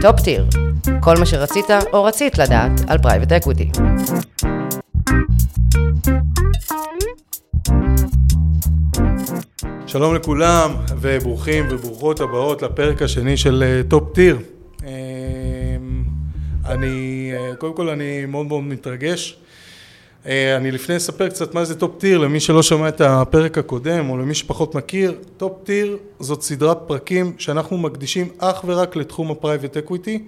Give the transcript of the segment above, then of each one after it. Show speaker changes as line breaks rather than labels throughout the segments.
Top Tier, כל מה שרצית או רצית לדעת על private equity.
שלום לכולם וברוכים וברוכות הבאות לפרק השני של Top Tier. אני, אה, קודם כל אני מאוד מאוד מתרגש. אה, אני לפני אספר קצת מה זה Top Tier למי שלא שמע את הפרק הקודם או למי שפחות מכיר. Top Tier זאת סדרת פרקים שאנחנו מקדישים אך ורק לתחום ה private equity,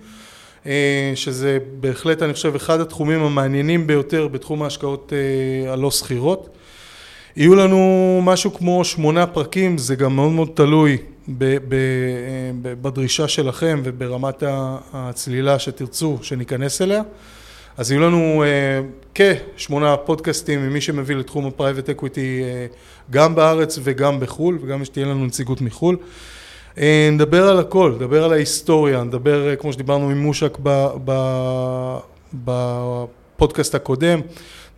אה, שזה בהחלט אני חושב אחד התחומים המעניינים ביותר בתחום ההשקעות הלא סחירות. יהיו לנו משהו כמו שמונה פרקים, זה גם מאוד מאוד תלוי בדרישה שלכם וברמת הצלילה שתרצו שניכנס אליה. אז יהיו לנו uh, כשמונה פודקאסטים ממי שמביא לתחום ה private equity uh, גם בארץ וגם בחו"ל, וגם שתהיה לנו נציגות מחו"ל. Uh, נדבר על הכל, נדבר על ההיסטוריה, נדבר, uh, כמו שדיברנו עם מושק בפודקאסט הקודם,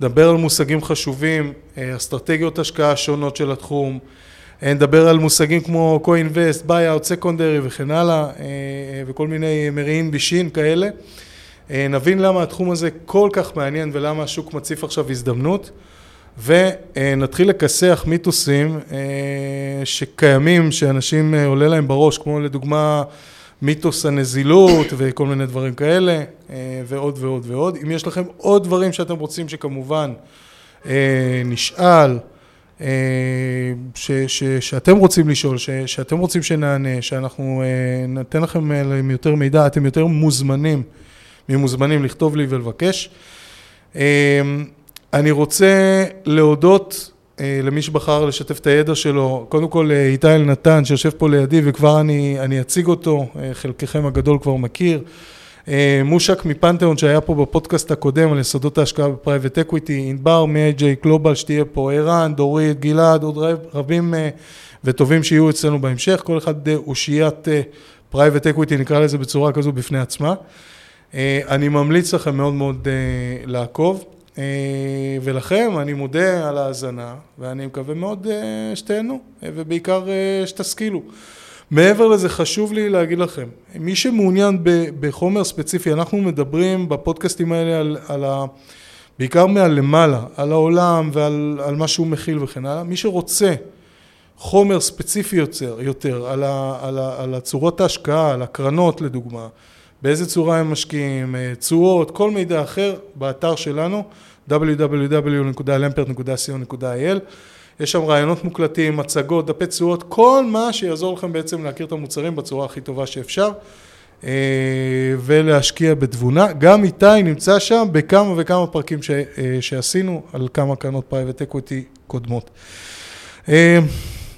נדבר על מושגים חשובים, uh, אסטרטגיות השקעה שונות של התחום, נדבר על מושגים כמו co-invest, buyout, secondary וכן הלאה, אה, וכל מיני מרעין בישין כאלה. אה, נבין למה התחום הזה כל כך מעניין ולמה השוק מציף עכשיו הזדמנות, ונתחיל לכסח מיתוסים אה, שקיימים, שאנשים עולה להם בראש, כמו לדוגמה מיתוס הנזילות וכל מיני דברים כאלה, ועוד ועוד ועוד. אם יש לכם עוד דברים שאתם רוצים שכמובן נשאל, אה, ש, ש, שאתם רוצים לשאול, ש, שאתם רוצים שנענה, שאנחנו אה, ניתן לכם אה, יותר מידע, אתם יותר מוזמנים, ממוזמנים לכתוב לי ולבקש. אני רוצה להודות למי שבחר לשתף את הידע שלו, קודם כל איתי אלנתן שיושב פה לידי וכבר אני, אני אציג אותו, חלקכם הגדול כבר מכיר. אה, מושק מפנתיאון שהיה פה בפודקאסט הקודם על יסודות ההשקעה ב private equity, ענבר מ-AJ Global שתהיה פה, ערן, דורית, גלעד, עוד רבים אה, וטובים שיהיו אצלנו בהמשך, כל אחד אה, אושיית private equity, נקרא לזה בצורה כזו בפני עצמה. אני ממליץ לכם מאוד מאוד לעקוב, ולכם אני מודה על ההאזנה, ואני מקווה מאוד שתהנו, ובעיקר שתשכילו. מעבר לזה חשוב לי להגיד לכם, מי שמעוניין בחומר ספציפי, אנחנו מדברים בפודקאסטים האלה על, על ה... בעיקר מהלמעלה, על העולם ועל על מה שהוא מכיל וכן הלאה, מי שרוצה חומר ספציפי יותר, יותר על, ה, על, ה, על הצורות ההשקעה, על הקרנות לדוגמה, באיזה צורה הם משקיעים, אה, תשואות, כל מידע אחר, באתר שלנו www.lampert.co.il יש שם ראיונות מוקלטים, מצגות, דפי תשואות, כל מה שיעזור לכם בעצם להכיר את המוצרים בצורה הכי טובה שאפשר אה, ולהשקיע בתבונה. גם איתי נמצא שם בכמה וכמה פרקים ש, אה, שעשינו על כמה קרנות private equity קודמות.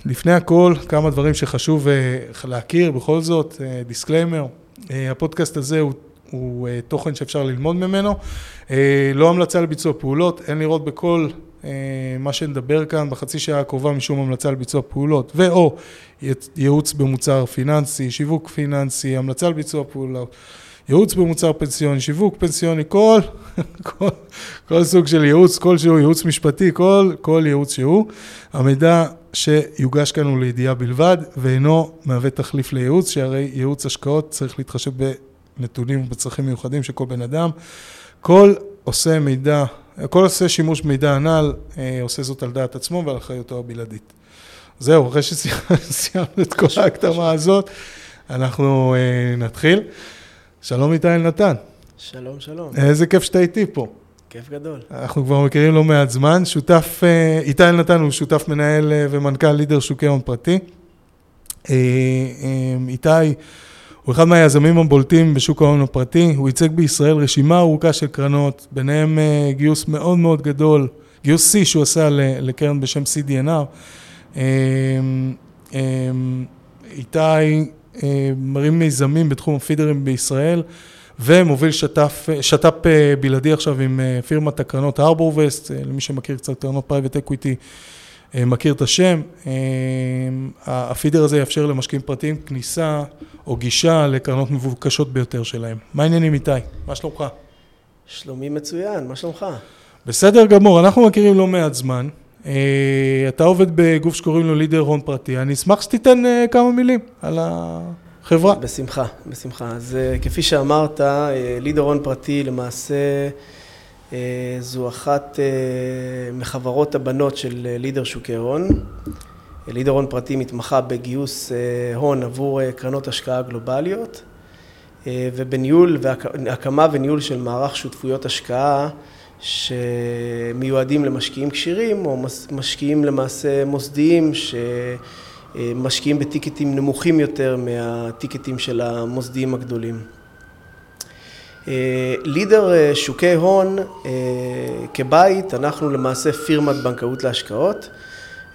לפני הכל, כמה דברים שחשוב להכיר, בכל זאת, disclaimer, הפודקאסט הזה הוא הוא תוכן שאפשר ללמוד ממנו. לא המלצה לביצוע פעולות, אין לראות בכל אה, מה שנדבר כאן בחצי שעה הקרובה משום המלצה על ביצוע פעולות, ואו ייעוץ במוצר פיננסי, שיווק פיננסי, המלצה על ביצוע פעולות, ייעוץ במוצר פנסיוני, שיווק פנסיוני, כל, כל, כל סוג של ייעוץ כלשהו, ייעוץ משפטי, כל, כל ייעוץ שהוא. המידע שיוגש כאן הוא לידיעה בלבד, ואינו מהווה תחליף לייעוץ, שהרי ייעוץ השקעות צריך להתחשב בנתונים ובצרכים מיוחדים של כל בן אדם. כל עושה מידע כל עושה שימוש במידע הנ"ל אה, עושה זאת על דעת עצמו ועל אחריותו הבלעדית. זהו, אחרי שסיימנו את כל ההקדמה הזאת, אנחנו אה, נתחיל. שלום איתי אלנתן.
שלום, שלום.
איזה כיף שאתה איתי פה.
כיף גדול.
אנחנו כבר מכירים לא מעט זמן. שותף, אה, איתי אלנתן הוא שותף מנהל ומנכ"ל לידר שוקי הון פרטי. איתי הוא אחד מהיזמים הבולטים בשוק ההון הפרטי, הוא ייצג בישראל רשימה ארוכה של קרנות, ביניהם אה, גיוס מאוד מאוד גדול, גיוס C שהוא עשה לקרן בשם CDNR. אה, אה, איתי מרים מיזמים בתחום הפידרים בישראל ומוביל שת"פ, שת"פ בלעדי עכשיו עם פירמת הקרנות HarbourVest, למי שמכיר קצת קרנות private equity. אה, מכיר את השם, אה, ה feeder הזה יאפשר למשקיעים פרטיים כניסה או גישה לקרנות מבוקשות ביותר שלהם. מה העניינים איתי? מה שלומך?
שלומי מצוין, מה שלומך?
בסדר גמור, אנחנו מכירים לא מעט זמן. אה, אתה עובד בגוף שקוראים לו לידר הון פרטי, אני אשמח שתיתן כמה מילים על חברה.
בשמחה, בשמחה. אז אה, כפי שאמרת, אה, לידר הון פרטי למעשה אה, זו אחת מחברות הבנות של לידר שוקי הון. לידר הון פרטי מתמחה בגיוס הון עבור קרנות השקעה גלובליות ובניהול והקמה וניהול של מערך שותפויות השקעה שמיועדים למשקיעים כשירים או משקיעים למעשה מוסדיים שמשקיעים בטיקטים נמוכים יותר מהטיקטים של המוסדיים הגדולים. לידר שוקי הון כבית אנחנו למעשה פירמת בנקאות להשקעות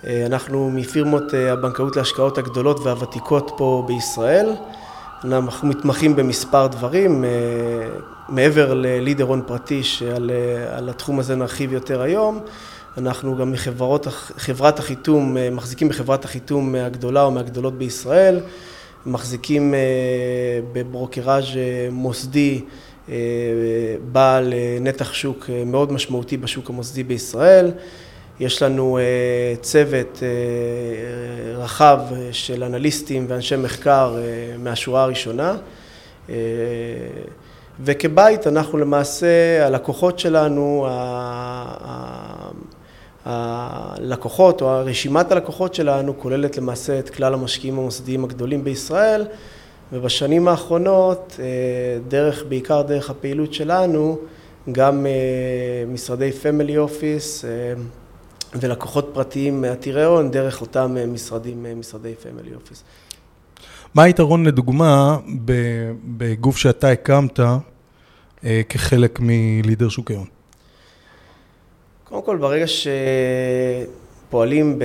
אנחנו מפירמות הבנקאות להשקעות הגדולות והוותיקות פה בישראל אנחנו מתמחים במספר דברים, אה, מעבר ללידר הון פרטי שעל אה, התחום הזה נרחיב יותר היום, אנחנו גם מחברות, חברת החיתום, אה, מחזיקים בחברת החיתום הגדולה או מהגדולות בישראל, מחזיקים בברוקראז' מוסדי בעל נתח שוק מאוד משמעותי בשוק המוסדי בישראל. יש לנו אה, צוות אה, רחב של אנליסטים ואנשי מחקר אה, מהשורה הראשונה וכבית אנחנו למעשה, הלקוחות שלנו, הלקוחות או רשימת הלקוחות שלנו כוללת למעשה את כלל המשקיעים המוסדיים הגדולים בישראל ובשנים האחרונות, דרך, בעיקר דרך הפעילות שלנו, גם משרדי family office ולקוחות פרטיים עתירי הון דרך אותם משרדים, משרדי family office.
מה היתרון לדוגמה בגוף שאתה הקמת אה, כחלק מלידר שוק ההון?
קודם כל ברגע שפועלים, ב...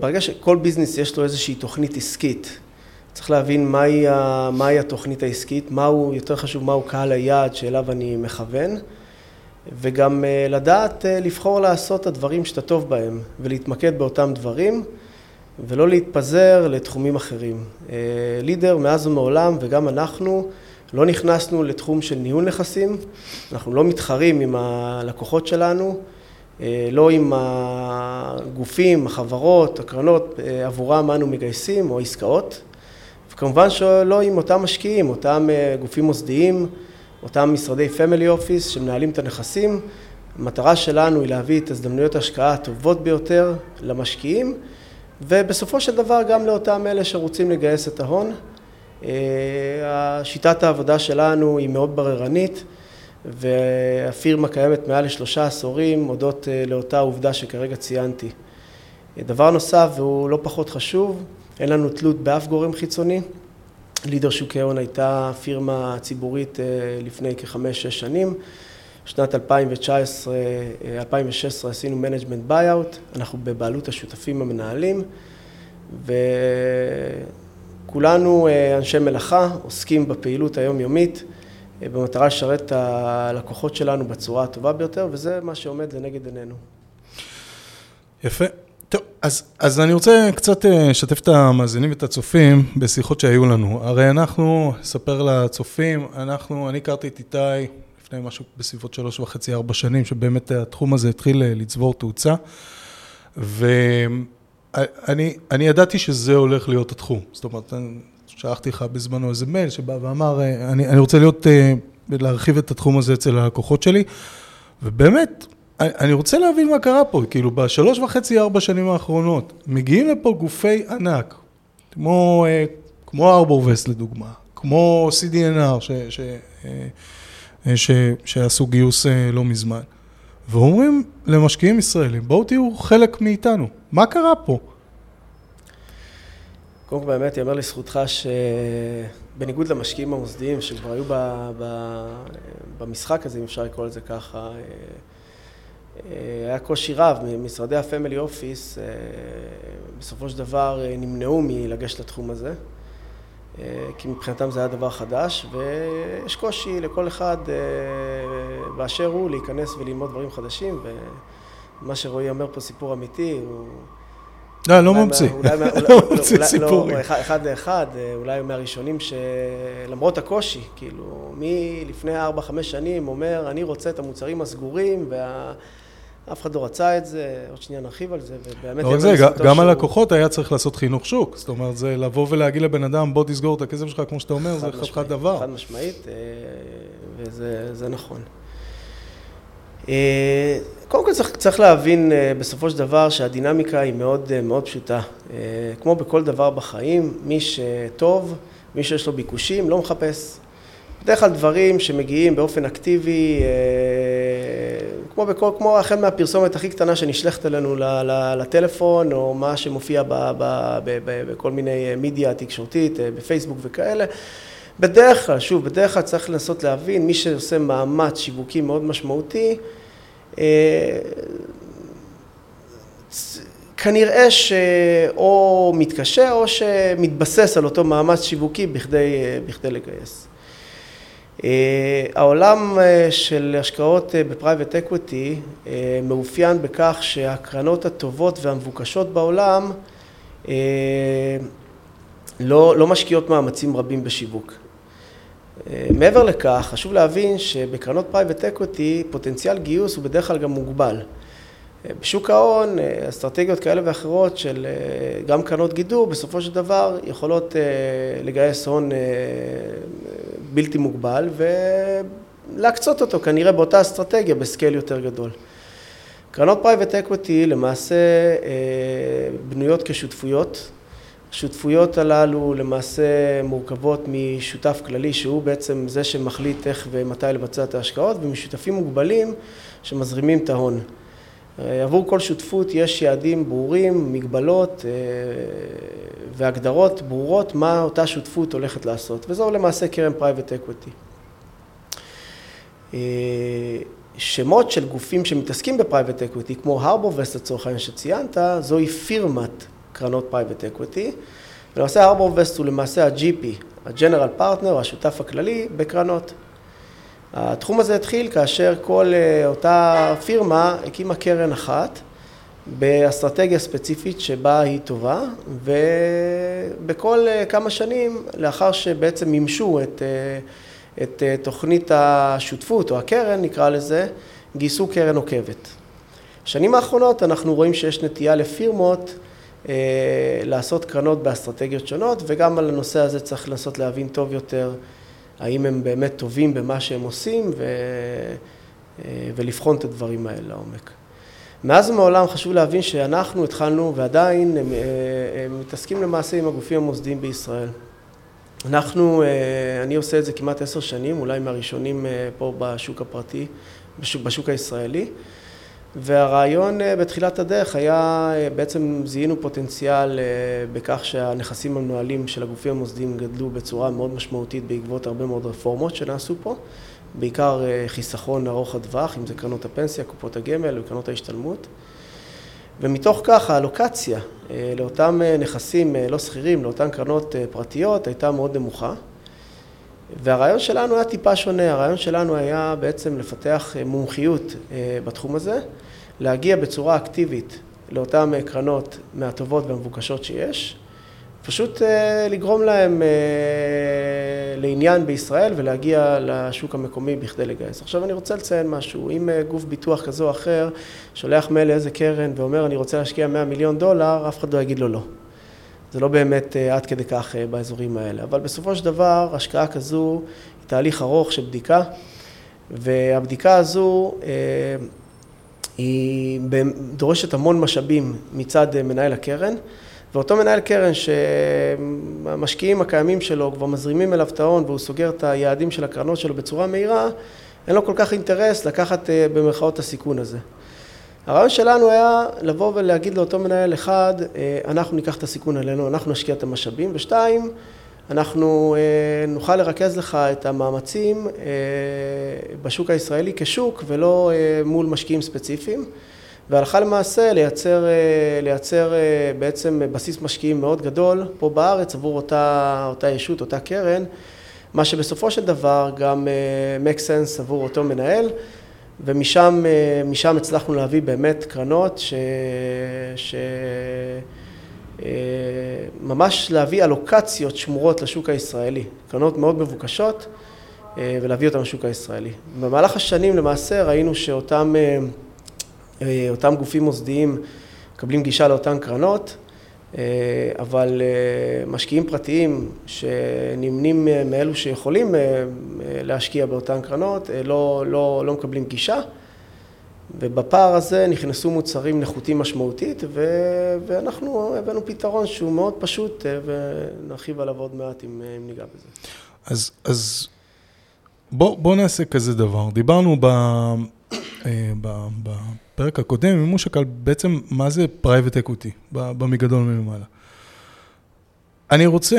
ברגע שכל ביזנס יש לו איזושהי תוכנית עסקית, צריך להבין מהי, מהי התוכנית העסקית, מהו, יותר חשוב מהו קהל היעד שאליו אני מכוון. וגם אה, לדעת אה, לבחור לעשות את הדברים שאתה טוב בהם ולהתמקד באותם דברים ולא להתפזר לתחומים אחרים. אה, לידר מאז ומעולם וגם אנחנו לא נכנסנו לתחום של ניהול נכסים, אנחנו לא מתחרים עם הלקוחות שלנו, לא עם הגופים, החברות, הקרנות עבורם אנו מגייסים או עסקאות וכמובן שלא עם אותם משקיעים, אותם גופים מוסדיים אותם משרדי פמילי אופיס שמנהלים את הנכסים. המטרה שלנו היא להביא את הזדמנויות ההשקעה הטובות ביותר למשקיעים ובסופו של דבר גם לאותם אלה שרוצים לגייס את ההון. אה, שיטת העבודה שלנו היא מאוד בררנית והפירמה קיימת מעל לשלושה עשורים הודות אה, לאותה עובדה שכרגע ציינתי. דבר נוסף והוא לא פחות חשוב, אין לנו תלות באף גורם חיצוני. לידר שוקי הון הייתה פירמה ציבורית אה, לפני כחמש-שש שנים. שנת 2019, 2016 אה, עשינו management buyout, אנחנו בבעלות השותפים המנהלים וכולנו אה, אנשי מלאכה, עוסקים בפעילות היומיומית במטרה לשרת את הלקוחות שלנו בצורה הטובה ביותר וזה מה שעומד לנגד עינינו.
יפה. טוב, אז, אז אני רוצה קצת אה, לשתף את המאזינים ואת הצופים בשיחות שהיו לנו. הרי אנחנו, אספר לצופים, אנחנו, אני הכרתי את איתי לפני משהו בסביבות שלוש וחצי, ארבע שנים, שבאמת התחום הזה התחיל אה, לצבור תאוצה, ואני אני ידעתי שזה הולך להיות התחום. זאת אומרת, שלחתי לך בזמנו איזה מייל שבא ואמר, אה, אני, אני רוצה להיות, להרחיב את התחום הזה אצל הלקוחות שלי, ובאמת, אני רוצה להבין מה קרה פה, כאילו בשלוש וחצי, ארבע שנים האחרונות, מגיעים לפה גופי ענק, כמו, אה, כמו ארבור וסט לדוגמה, כמו CDNR ש, ש, אה, ש, שעשו גיוס אה, לא מזמן, ואומרים למשקיעים ישראלים, בואו תהיו חלק מאיתנו, מה קרה פה?
קודם כל באמת יאמר לזכותך שבניגוד למשקיעים המוסדיים שכבר היו ב, ב, במשחק הזה, אם אפשר לקרוא לזה ככה, אה, היה קושי רב, משרדי הפמילי אופיס אה, בסופו של דבר אה, נמנעו מלגשת לתחום הזה, כי מבחינתם זה היה דבר חדש, ויש קושי לכל אחד באשר הוא להיכנס וללמוד דברים חדשים, ומה שרועי אומר פה סיפור אמיתי, הוא...
לא, לא ממציא, לא ממציא סיפורים.
אחד לאחד, אולי מהראשונים שלמרות הקושי, כאילו, מי לפני ארבע, חמש שנים אומר, אני רוצה את המוצרים הסגורים וה... אף אחד לא רצה את זה, עוד שנייה נרחיב על זה, ובאמת...
לא רק זה, גם הלקוחות היה צריך לעשות חינוך שוק. זאת אומרת, זה לבוא ולהגיד לבן אדם, בוא תסגור את הכסף שלך, כמו שאתה אומר, זה חתיכת דבר.
חד משמעית, וזה נכון. אה, קודם כל צריך, צריך להבין אה, בסופו של דבר שהדינמיקה היא מאוד, אה, מאוד פשוטה. כמו בכל דבר בחיים, מי שטוב, מי שיש לו ביקושים, לא מחפש. בדרך כלל דברים שמגיעים באופן אקטיבי, כמו, בכל, כמו החל מהפרסומת הכי קטנה שנשלחת אלינו לטלפון, או מה שמופיע ב, ב, ב, ב, בכל מיני מדיה תקשורתית, בפייסבוק וכאלה. בדרך כלל, שוב, בדרך כלל צריך לנסות להבין, מי שעושה מאמץ שיווקי מאוד משמעותי, כנראה שאו מתקשה או שמתבסס על אותו מאמץ שיווקי בכדי, אה, בכדי לגייס. אה, העולם של השקעות ב private equity מאופיין בכך שהקרנות הטובות והמבוקשות בעולם לא, לא משקיעות מאמצים רבים בשיווק. אה, מעבר לכך, חשוב להבין שבקרנות private equity פוטנציאל גיוס הוא בדרך כלל גם מוגבל. אה, בשוק ההון, אה, אסטרטגיות כאלה ואחרות של גם קרנות גידור, בסופו של דבר יכולות לגייס הון בלתי מוגבל ולהקצות אותו כנראה באותה אסטרטגיה ב scale יותר גדול. קרנות private equity למעשה בנויות כשותפויות, השותפויות הללו למעשה מורכבות משותף כללי שהוא בעצם זה שמחליט איך ומתי לבצע את ההשקעות ומשותפים מוגבלים שמזרימים את ההון. אה, עבור כל שותפות יש יעדים ברורים, מגבלות אה, והגדרות ברורות מה אותה שותפות הולכת לעשות וזו למעשה קרן private equity. אה, שמות של גופים שמתעסקים ב private equity כמו HarbourVest לצורך העניין שציינת זוהי פירמת קרנות private equity. ולמעשה HarbourVest הוא למעשה ה-GP, ה-General Partner, השותף הכללי בקרנות. התחום הזה התחיל כאשר כל אה, אותה פירמה הקימה קרן אחת באסטרטגיה ספציפית שבה היא טובה ובכל אה, כמה שנים לאחר שבעצם מימשו את, אה, את תוכנית השותפות או הקרן נקרא לזה גייסו קרן עוקבת. בשנים האחרונות אנחנו רואים שיש נטייה לפירמות לעשות קרנות באסטרטגיות שונות, וגם על הנושא הזה צריך לנסות להבין טוב יותר האם הם באמת טובים במה שהם עושים ו... אה, ולבחון את הדברים האלה לעומק. מאז ומעולם חשוב להבין שאנחנו התחלנו ועדיין הם, אה, הם מתעסקים למעשה עם הגופים המוסדיים בישראל. אנחנו, אני עושה את זה כמעט עשר שנים, אולי מהראשונים פה בשוק הפרטי, בשוק, בשוק הישראלי. והרעיון אה, בתחילת הדרך היה, אה, בעצם זיהינו פוטנציאל אה, בכך שהנכסים המנוהלים של הגופים המוסדיים גדלו בצורה מאוד משמעותית בעקבות הרבה מאוד רפורמות שנעשו פה, בעיקר חיסכון ארוך הטווח, אם זה קרנות הפנסיה, קופות הגמל וקרנות ההשתלמות. ומתוך כך האלוקציה לאותם נכסים לא שכירים, לאותן קרנות פרטיות, הייתה מאוד נמוכה. והרעיון שלנו היה טיפה שונה, הרעיון שלנו היה בעצם לפתח אה, מומחיות אה, בתחום הזה, להגיע בצורה אקטיבית לאותן אה, קרנות מהטובות והמבוקשות שיש, פשוט לגרום להם לעניין בישראל ולהגיע לשוק המקומי בכדי לגייס. עכשיו אני רוצה לציין משהו, אם גוף ביטוח כזה או אחר שולח מייל לאיזה קרן ואומר אני רוצה להשקיע 100 מיליון דולר, אף אחד לא יגיד לו לא. זה לא באמת אה, עד כדי כך אה, באזורים האלה. אבל בסופו של דבר, השקעה כזו היא תהליך ארוך של בדיקה, והבדיקה הזו אה, היא דורשת המון משאבים מצד מנהל הקרן, ואותו מנהל קרן שהמשקיעים הקיימים שלו כבר מזרימים אליו את ההון והוא סוגר את היעדים של הקרנות שלו בצורה מהירה, אין לו כל כך אינטרס לקחת במרכאות הסיכון הזה. הרעיון שלנו היה לבוא ולהגיד לאותו מנהל אחד, אה, אנחנו ניקח את הסיכון עלינו, אנחנו נשקיע את המשאבים, ושתיים, אנחנו אה, נוכל לרכז לך את המאמצים אה, בשוק הישראלי כשוק ולא מול משקיעים ספציפיים. והלכה למעשה לייצר, לייצר בעצם בסיס משקיעים מאוד גדול פה בארץ עבור אותה, אותה ישות, אותה קרן, מה שבסופו של דבר גם make sense עבור אותו מנהל. ומשם אה, הצלחנו להביא באמת קרנות ש... ש... אה, ממש להביא אלוקציות שמורות לשוק הישראלי, קרנות מאוד מבוקשות אה, ולהביא אותן לשוק הישראלי. במהלך השנים למעשה ראינו שאותם אותם גופים מוסדיים מקבלים גישה לאותן קרנות, אבל משקיעים פרטיים שנמנים מאלו שיכולים להשקיע באותן קרנות לא, לא, לא מקבלים גישה. ובפער הזה נכנסו מוצרים נחותים משמעותית, ו... ואנחנו הבאנו פתרון שהוא מאוד פשוט, ונרחיב עליו עוד מעט אם, אם ניגע בזה.
אז, אז בוא, בוא נעשה כזה דבר. דיברנו ב, אה, ב, בפרק הקודם עם מושק על בעצם מה זה private equity, במגדול מלמעלה. אני רוצה,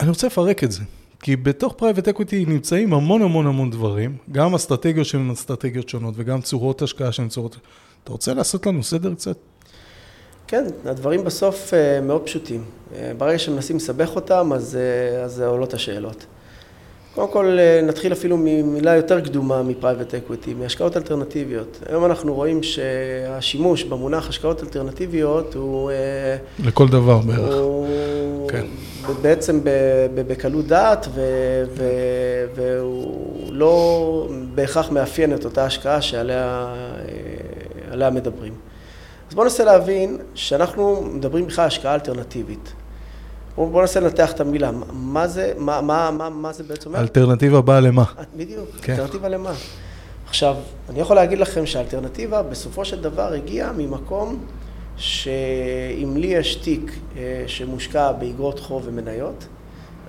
אני רוצה לפרק את זה. כי בתוך private equity נמצאים המון המון המון דברים, גם אסטרטגיות שהן אסטרטגיות שונות וגם צורות השקעה שהן צורות... אתה רוצה לעשות לנו סדר קצת?
כן, הדברים בסוף אה, מאוד פשוטים. אה, ברגע שמנסים לסבך אותם, אז, אה, אז עולות השאלות. קודם כל, נתחיל אפילו ממילה יותר קדומה מ private equity, מהשקעות אלטרנטיביות. היום אנחנו רואים שהשימוש במונח השקעות אלטרנטיביות הוא...
לכל דבר בערך. הוא...
כן. בעצם בקלות דעת, והוא לא בהכרח מאפיין את אותה השקעה שעליה מדברים. אז בואו ננסה להבין שאנחנו מדברים בכלל על השקעה אלטרנטיבית. בואו בוא ננסה לנתח את המילה, מה זה, מה, מה, מה, מה זה בעצם אומר?
אלטרנטיבה באה למה?
בדיוק, כן. אלטרנטיבה למה. עכשיו, אני יכול להגיד לכם שהאלטרנטיבה בסופו של דבר הגיעה ממקום שאם לי יש תיק אה, שמושקע באגרות חוב ומניות,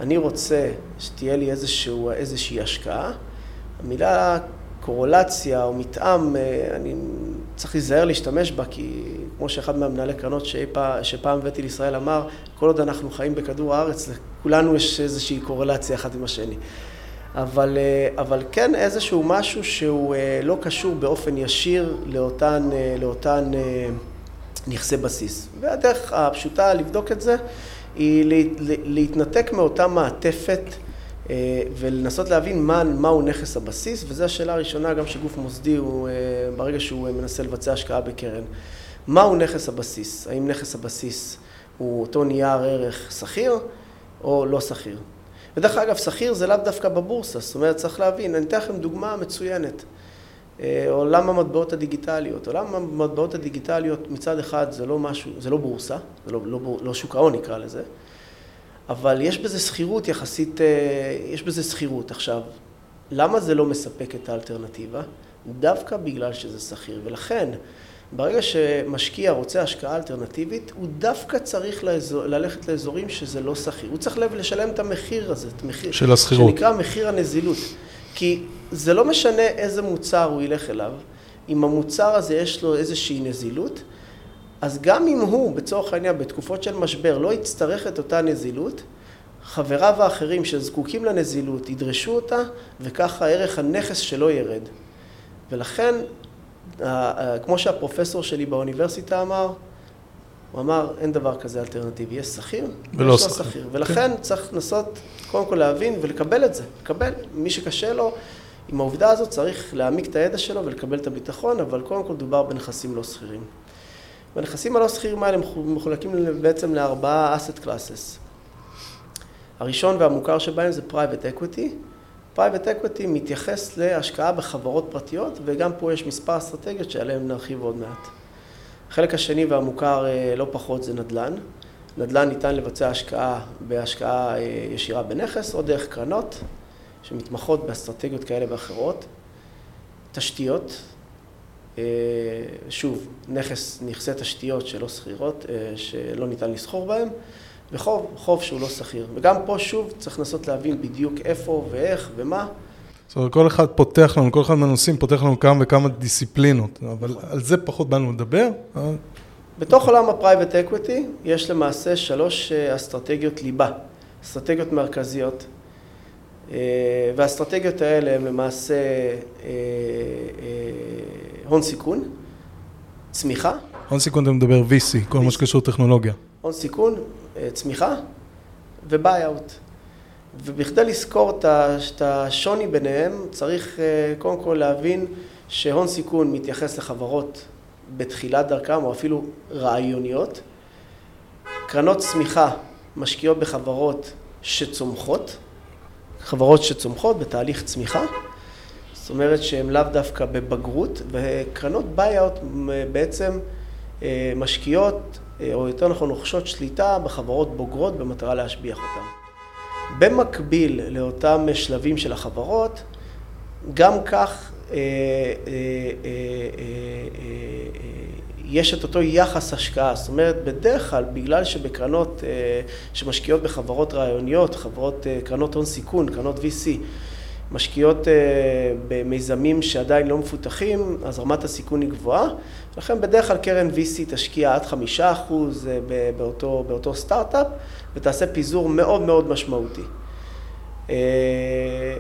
אני רוצה שתהיה לי איזשהו, איזושהי השקעה. המילה קורולציה או מתאם, אה, אני צריך להיזהר להשתמש בה, כי כמו שאחד מהמנהלי קרנות שפעם הבאתי לישראל אמר, כל עוד אנחנו חיים בכדור הארץ, לכולנו יש איזושהי קורלציה אחד עם השני. אבל, אה, אבל כן איזשהו משהו שהוא לא קשור באופן ישיר לאותן, לאותן נכסי בסיס. והדרך הפשוטה לבדוק את זה היא להתנתק מאותה מעטפת אה, ולנסות להבין מה, מהו נכס הבסיס, וזו השאלה הראשונה גם שגוף מוסדי הוא, אה, ברגע שהוא מנסה לבצע השקעה בקרן. מהו נכס הבסיס? האם נכס הבסיס הוא אותו נייר ערך שכיר או לא שכיר? ודרך אגב, שכיר זה לאו דווקא בבורסה, זאת אומרת, צריך להבין, אני אתן לכם דוגמה מצוינת. אה, עולם המטבעות הדיגיטליות. עולם המטבעות הדיגיטליות מצד אחד זה לא משהו, זה לא בורסה, זה לא, לא, לא שוק ההון נקרא לזה, אבל יש בזה שכירות יחסית, אה, יש בזה שכירות. עכשיו, למה זה לא מספק את האלטרנטיבה? דווקא בגלל שזה שכיר, ולכן ברגע שמשקיע רוצה השקעה אלטרנטיבית, הוא דווקא צריך לאזור, ללכת לאזורים שזה לא שכיר. הוא צריך לשלם את המחיר הזה, את המחיר,
של השכירות.
שנקרא מחיר הנזילות. כי זה לא משנה איזה מוצר הוא ילך אליו, אם המוצר הזה יש לו איזושהי נזילות, אז גם אם הוא, בצורך העניין, בתקופות של משבר, לא יצטרך את אותה נזילות, חבריו האחרים שזקוקים לנזילות ידרשו אותה, וככה ערך הנכס שלו ירד. ולכן, כמו שהפרופסור שלי באוניברסיטה אמר, הוא אמר, אין דבר כזה אלטרנטיבי, יש שכיר,
ולא ויש לא שכיר.
ולכן כן. צריך לנסות קודם כל להבין ולקבל את זה, לקבל. מי שקשה לו, עם העובדה הזאת צריך להעמיק את הידע שלו ולקבל את הביטחון, אבל קודם כל דובר בנכסים לא שכירים. והנכסים הלא שכירים האלה מחולקים בעצם לארבעה asset classes. הראשון והמוכר שבהם זה private equity. private equity מתייחס להשקעה בחברות פרטיות, וגם פה יש מספר אסטרטגיות שעליהן נרחיב עוד מעט. החלק השני והמוכר אה, לא פחות זה נדל"ן. נדל"ן ניתן לבצע השקעה בהשקעה אה, ישירה בנכס או דרך קרנות שמתמחות באסטרטגיות כאלה ואחרות. תשתיות, שוב, נכס, נכסי תשתיות שלא סחירות, שלא ניתן לסחור בהם, וחוב, חוב שהוא לא סחיר. וגם פה שוב צריך לנסות להבין בדיוק איפה ואיך ומה.
זאת אומרת, כל אחד פותח לנו, כל אחד מהנושאים פותח לנו כמה וכמה דיסציפלינות, אבל נכון. על זה פחות באנו לדבר.
בתוך עולם ה private equity יש למעשה שלוש אה, אסטרטגיות ליבה, אסטרטגיות מרכזיות, אה, והאסטרטגיות האלה הן למעשה אה, הון סיכון, צמיחה.
הון סיכון אתה מדבר VC, כל מה שקשור לטכנולוגיה.
הון סיכון, צמיחה ו-buyout. ובכדי לזכור את השוני ביניהם, צריך אה, קודם כל להבין שהון סיכון מתייחס לחברות בתחילת דרכם, או אפילו רעיוניות. קרנות צמיחה משקיעות בחברות שצומחות, חברות שצומחות בתהליך צמיחה. זאת אומרת שהן לאו דווקא בבגרות, וקרנות buyout בעצם אה, משקיעות, אה, או יותר נכון רוכשות שליטה בחברות בוגרות במטרה להשביח אותן. במקביל לאותם שלבים של החברות, גם כך יש את אותו יחס השקעה, זאת אומרת בדרך כלל בגלל שבקרנות שמשקיעות בחברות רעיוניות, חברות, קרנות הון סיכון, קרנות VC, משקיעות במיזמים שעדיין לא מפותחים, אז רמת הסיכון היא גבוהה, לכן בדרך כלל קרן VC תשקיע עד חמישה אחוז באותו, באותו סטארט-אפ ותעשה פיזור מאוד מאוד משמעותי.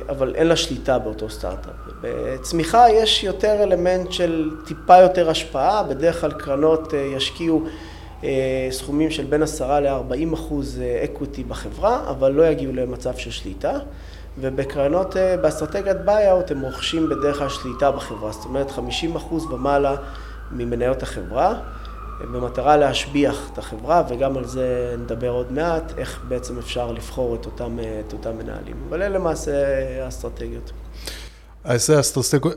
אבל אין לה שליטה באותו סטארט-אפ. בצמיחה יש יותר אלמנט של טיפה יותר השפעה, בדרך כלל קרנות ישקיעו סכומים של בין עשרה ל-40 אחוז equity בחברה, אבל לא יגיעו למצב של שליטה. ובקרנות, באסטרטגיית buyout הם רוכשים בדרך כלל שליטה בחברה, זאת אומרת 50 אחוז ומעלה ממניות החברה, במטרה להשביח את החברה, וגם על זה נדבר עוד מעט, איך בעצם אפשר לבחור את אותם, את אותם מנהלים. אבל אלה למעשה האסטרטגיות.
אז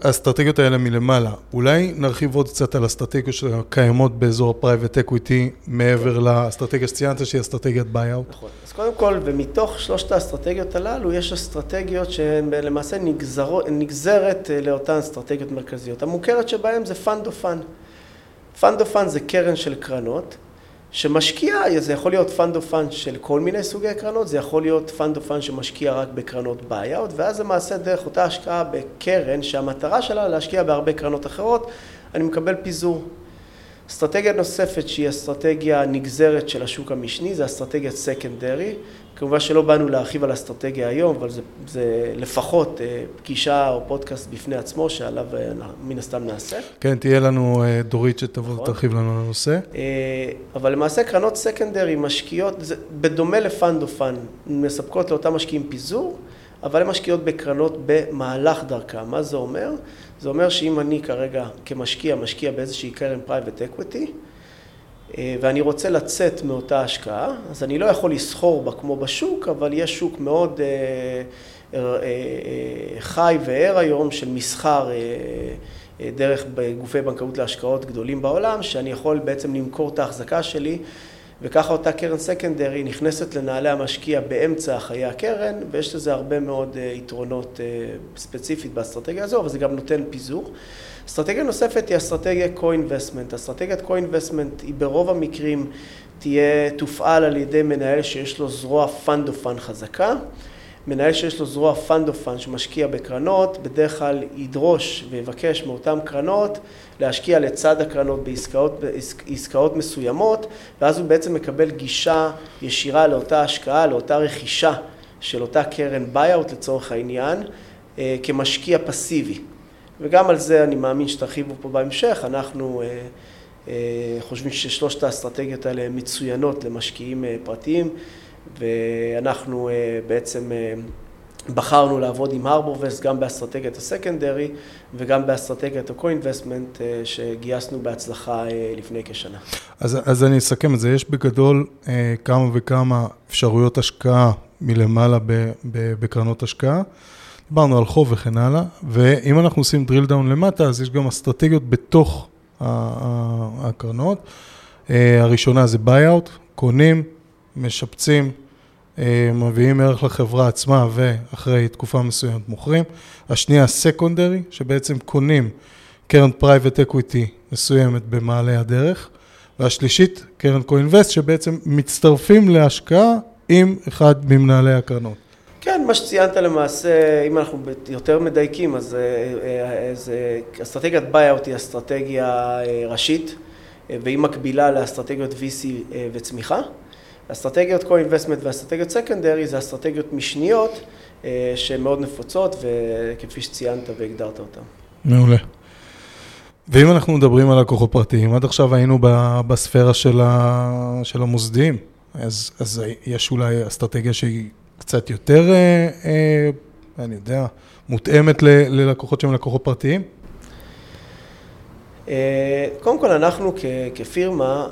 האסטרטגיות האלה מלמעלה. אולי נרחיב עוד קצת על האסטרטגיות שקיימות באזור ה private equity, מעבר לאסטרטגיה שציינת שהיא אסטרטגיית buyout.
נכון. אז קודם כל, ומתוך שלושת האסטרטגיות הללו, יש אסטרטגיות שהן למעשה נגזרות, נגזרת לאותן אסטרטגיות מרכזיות. המוכרת שבהן זה fund of fund. fund of fund זה קרן של קרנות. שמשקיע, זה יכול להיות fund of fund של כל מיני סוגי קרנות, זה יכול להיות fund of fund שמשקיע רק בקרנות buyout, ואז למעשה דרך אותה השקעה בקרן, שהמטרה שלה להשקיע בהרבה קרנות אחרות, אני מקבל פיזור. אסטרטגיה נוספת שהיא אסטרטגיה נגזרת של השוק המשני, זה אסטרטגיית secondary. כמובן שלא באנו להרחיב על אסטרטגיה היום, אבל זה, זה לפחות אה, פגישה או פודקאסט בפני עצמו, שעליו אה, מן הסתם נעשה.
כן, תהיה לנו אה, דורית שתבוא נכון. ותרחיב לנו על הנושא.
אבל למעשה קרנות secondary משקיעות, זה בדומה ל fund of fund, מספקות לאותם משקיעים פיזור, אבל הן משקיעות בקרנות במהלך דרכם. מה זה אומר? זה אומר שאם אני כרגע כמשקיע משקיע באיזושהי קרן private equity, ואני רוצה לצאת מאותה השקעה, אז אני לא יכול לסחור בה כמו בשוק, אבל יש שוק מאוד חי וער היום של מסחר דרך גופי בנקאות להשקעות גדולים בעולם, שאני יכול בעצם למכור את ההחזקה שלי וככה אותה קרן סקנדרי נכנסת לנעלי המשקיע באמצע חיי הקרן, ויש לזה הרבה מאוד יתרונות ספציפית באסטרטגיה הזו, אבל זה גם נותן פיזור. אסטרטגיה נוספת היא אסטרטגיה co-investment. אסטרטגיית co-investment היא ברוב המקרים תהיה, תופעל על ידי מנהל שיש לו זרוע fund of fund חזקה. מנהל שיש לו זרוע fund of fund שמשקיע בקרנות, בדרך כלל ידרוש ויבקש מאותן קרנות להשקיע לצד הקרנות בעסקאות, בעסקאות מסוימות, ואז הוא בעצם מקבל גישה ישירה לאותה השקעה, לאותה רכישה של אותה קרן buyout לצורך העניין, כמשקיע פסיבי. וגם על זה אני מאמין שתרחיבו פה בהמשך, אנחנו חושבים ששלושת האסטרטגיות האלה הן מצוינות למשקיעים פרטיים, ואנחנו בעצם בחרנו לעבוד עם הרבורווסט גם באסטרטגיית הסקנדרי וגם באסטרטגיית ה-co-investment שגייסנו בהצלחה לפני כשנה.
אז, אז אני אסכם את זה, יש בגדול כמה וכמה אפשרויות השקעה מלמעלה בקרנות השקעה. דיברנו על חוב וכן הלאה, ואם אנחנו עושים drill down למטה, אז יש גם אסטרטגיות בתוך הקרנות. הראשונה זה buyout, קונים, משפצים, מביאים ערך לחברה עצמה ואחרי תקופה מסוימת מוכרים. השנייה, secondary, שבעצם קונים קרן private equity מסוימת במעלה הדרך. והשלישית, קרן co-invest, שבעצם מצטרפים להשקעה עם אחד ממנהלי הקרנות.
מה שציינת למעשה, אם אנחנו יותר מדייקים, אז אסטרטגיית buyout היא אסטרטגיה ראשית, והיא מקבילה לאסטרטגיות VC וצמיחה. אסטרטגיות co-investment ואסטרטגיות secondary זה אסטרטגיות משניות שהן מאוד נפוצות, וכפי שציינת והגדרת אותן.
מעולה. ואם אנחנו מדברים על לקוחות פרטיים, עד עכשיו היינו בספירה של המוסדיים, אז, אז יש אולי אסטרטגיה שהיא קצת יותר, אני יודע, מותאמת ללקוחות שהם לקוחות פרטיים?
קודם כל, אנחנו כפירמה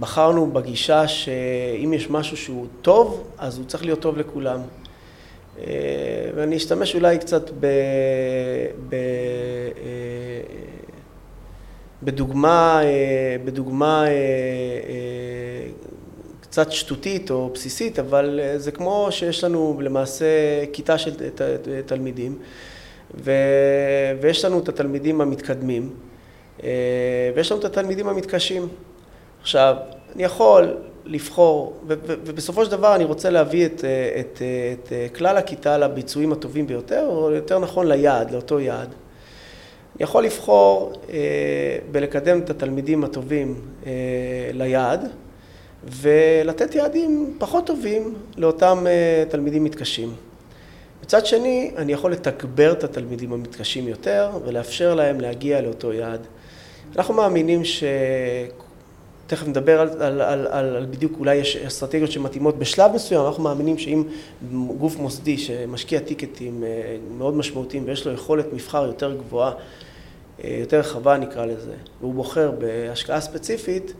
בחרנו בגישה שאם יש משהו שהוא טוב, אז הוא צריך להיות טוב לכולם. ואני אשתמש אולי קצת ב... ב... בדוגמה, בדוגמה קצת שטותית או בסיסית, אבל זה כמו שיש לנו למעשה כיתה של תלמידים, ו... ויש לנו את התלמידים המתקדמים, ויש לנו את התלמידים המתקשים. עכשיו, אני יכול לבחור, ובסופו של דבר אני רוצה להביא את, את, את כלל הכיתה לביצועים הטובים ביותר, או יותר נכון ליעד, לאותו יעד. אני יכול לבחור אה, בלקדם את התלמידים הטובים אה, ליעד, ולתת יעדים פחות טובים לאותם אה, תלמידים מתקשים. מצד שני, אני יכול לתגבר את התלמידים המתקשים יותר ולאפשר להם להגיע לאותו יעד. אנחנו מאמינים ש... תכף נדבר על, על, על, על, על בדיוק, אולי יש אסטרטגיות שמתאימות בשלב מסוים, אנחנו מאמינים שאם גוף מוסדי שמשקיע טיקטים אה, מאוד משמעותיים ויש לו יכולת מבחר יותר גבוהה, אה, יותר רחבה נקרא לזה, והוא בוחר בהשקעה ספציפית,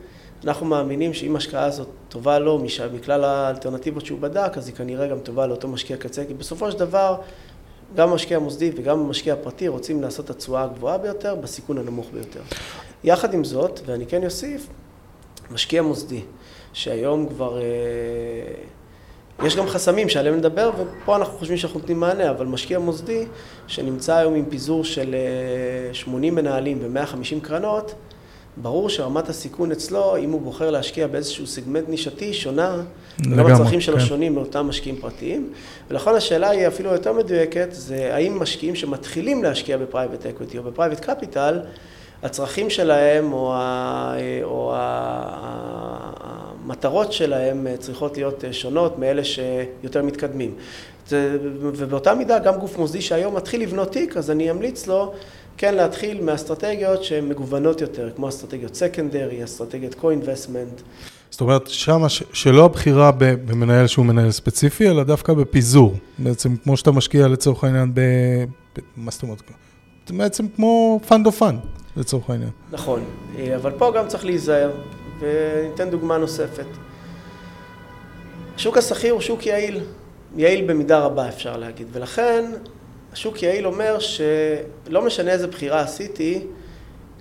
אנחנו מאמינים שאם ההשקעה הזאת טובה לו מכלל האלטרנטיבות שהוא בדק, אז היא כנראה גם טובה לאותו משקיע קצה, כי בסופו של דבר גם המשקיע המוסדי וגם המשקיע הפרטי רוצים לעשות את התשואה הגבוהה ביותר בסיכון הנמוך ביותר. יחד עם זאת, ואני כן אוסיף, משקיע מוסדי, שהיום כבר... אה, יש גם חסמים שעליהם נדבר, ופה אנחנו חושבים שאנחנו נותנים מענה, אבל משקיע מוסדי שנמצא היום עם פיזור של 80 אה, מנהלים ו-150 קרנות, ברור שרמת הסיכון אצלו, אם הוא בוחר להשקיע באיזשהו סגמנט נישתי, שונה, גם הצרכים שלו כן. שונים מאותם משקיעים פרטיים. ולכן השאלה היא אפילו יותר מדויקת, זה האם משקיעים שמתחילים להשקיע ב private equity או ב private capital, הצרכים שלהם או, ה, או המטרות שלהם צריכות להיות שונות מאלה שיותר מתקדמים. ובאותה מידה גם גוף מוסדי שהיום מתחיל לבנות תיק, אז אני אמליץ לו כן להתחיל מאסטרטגיות שהן מגוונות יותר, כמו אסטרטגיות secondary, אסטרטגיות co-investment.
זאת אומרת, שמה שלא הבחירה במנהל שהוא מנהל ספציפי, אלא דווקא בפיזור. בעצם כמו שאתה משקיע לצורך העניין ב... מה זאת אומרת? בעצם כמו fund of fund, לצורך העניין.
נכון, אבל פה גם צריך להיזהר, וניתן דוגמה נוספת. השוק השכיר הוא שוק יעיל, יעיל במידה רבה אפשר להגיד, ולכן השוק יעיל אומר שלא משנה איזה בחירה עשיתי,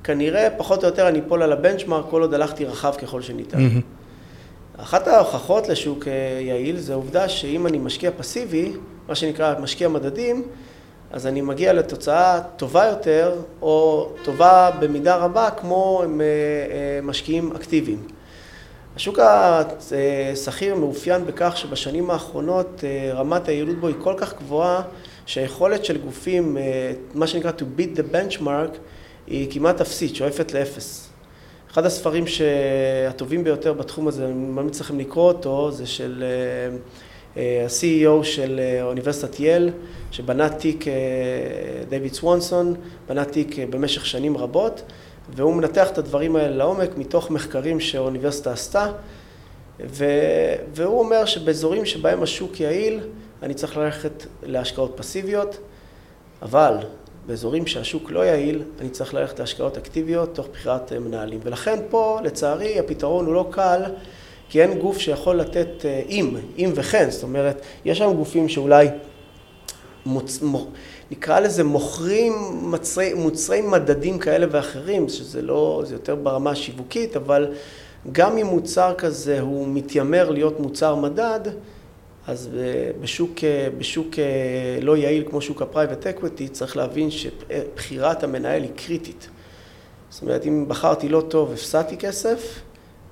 כנראה פחות או יותר אני אפול על הבנצ'מארק כל עוד הלכתי רחב ככל שניתן. Mm-hmm. אחת ההוכחות לשוק אה, יעיל זה העובדה שאם אני משקיע פסיבי, מה שנקרא משקיע מדדים, אז אני מגיע לתוצאה טובה יותר, או טובה במידה רבה, כמו אה, אה, משקיעים אקטיביים. השוק השכיר מאופיין בכך שבשנים האחרונות רמת היעילות בו היא כל כך גבוהה, שהיכולת של גופים, מה שנקרא to beat the benchmark, היא כמעט אפסית, שואפת לאפס. אחד הספרים הטובים ביותר בתחום הזה, אני ממליץ לכם לקרוא אותו, זה של ה-CEO של אוניברסיטת יל, שבנה תיק, דייוויד סוונסון, בנה תיק במשך שנים רבות, והוא מנתח את הדברים האלה לעומק מתוך מחקרים שהאוניברסיטה עשתה, והוא אומר שבאזורים שבהם השוק יעיל, אני צריך ללכת להשקעות פסיביות, אבל באזורים שהשוק לא יעיל, אני צריך ללכת להשקעות אקטיביות תוך בחירת אה, מנהלים. ולכן פה, לצערי, הפתרון הוא לא קל, כי אין גוף שיכול לתת אה, אם, אם וכן. זאת אומרת, יש שם גופים שאולי, מוצ... נקרא לזה מוכרים מוצרי, מוצרי מדדים כאלה ואחרים, שזה לא, זה יותר ברמה השיווקית, אבל גם אם מוצר כזה הוא מתיימר להיות מוצר מדד, אז אה, בשוק, אה, בשוק אה, לא יעיל כמו שוק ה private equity, צריך להבין שבחירת המנהל היא קריטית. זאת אומרת, אם בחרתי לא טוב, הפסדתי כסף,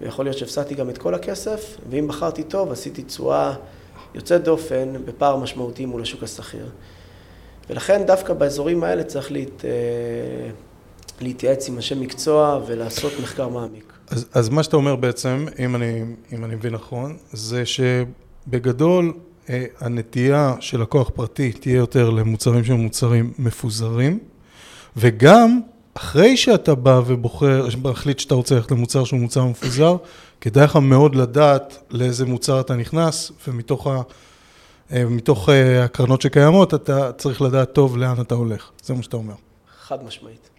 ויכול להיות שהפסדתי גם את כל הכסף, ואם בחרתי טוב, עשיתי תשואה יוצאת דופן בפער משמעותי מול השוק השכיר. ולכן דווקא באזורים האלה צריך להת... להתייעץ עם אנשי מקצוע ולעשות מחקר מעמיק.
אז, אז מה שאתה אומר בעצם, אם אני, אם אני מבין נכון, זה ש... בגדול, אה, הנטייה של לקוח פרטי תהיה יותר למוצרים שהם מוצרים מפוזרים, וגם אחרי שאתה בא ובוחר, מחליט שאתה רוצה ללכת למוצר שהוא מוצר מפוזר, כדאי לך מאוד לדעת לאיזה מוצר אתה נכנס, ומתוך ה... אה, מתוך אה, הקרנות שקיימות, אתה צריך לדעת טוב לאן אתה הולך. זה מה שאתה אומר.
חד משמעית.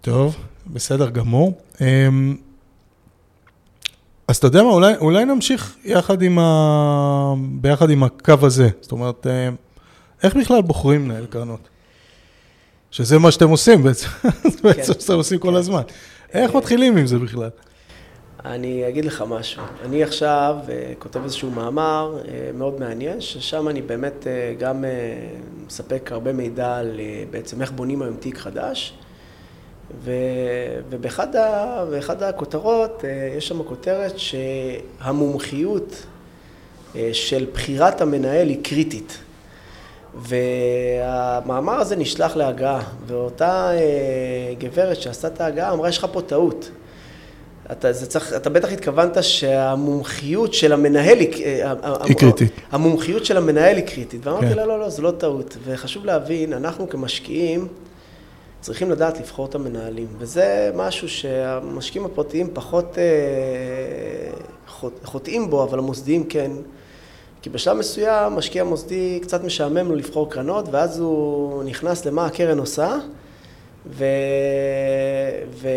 טוב, בסדר גמור. אז אתה יודע מה, אולי, אולי נמשיך יחד עם ה... ביחד עם הקו הזה. זאת אומרת, אה, איך בכלל בוחרים מנהל קרנות? שזה מה שאתם עושים בעצם, זה בעצם שאתם עושים כל הזמן. איך מתחילים עם זה בכלל?
אני אגיד לך משהו. אני עכשיו אה, כותב איזשהו מאמר אה, מאוד מעניין, ששם אני באמת גם מספק הרבה מידע על בעצם איך בונים היום תיק חדש. ו... ובאחד ה... הכותרות יש שם כותרת שהמומחיות של בחירת המנהל היא קריטית. והמאמר הזה נשלח להגעה, ואותה גברת שעשתה את ההגעה אמרה, יש לך פה טעות. אתה, זה צריך, אתה בטח התכוונת שהמומחיות של המנהל היא,
אה, היא קריטית.
המומחיות של המנהל היא קריטית. ואמרתי, כן. לא, לא, לא, זו לא טעות. וחשוב להבין, אנחנו כמשקיעים צריכים לדעת לבחור את המנהלים. וזה משהו שהמשקיעים הפרטיים פחות אה, חוטאים בו, אבל המוסדיים כן. כי בשלב מסוים, משקיע מוסדי קצת משעמם לו לבחור קרנות, ואז הוא נכנס למה הקרן עושה. ו... ו...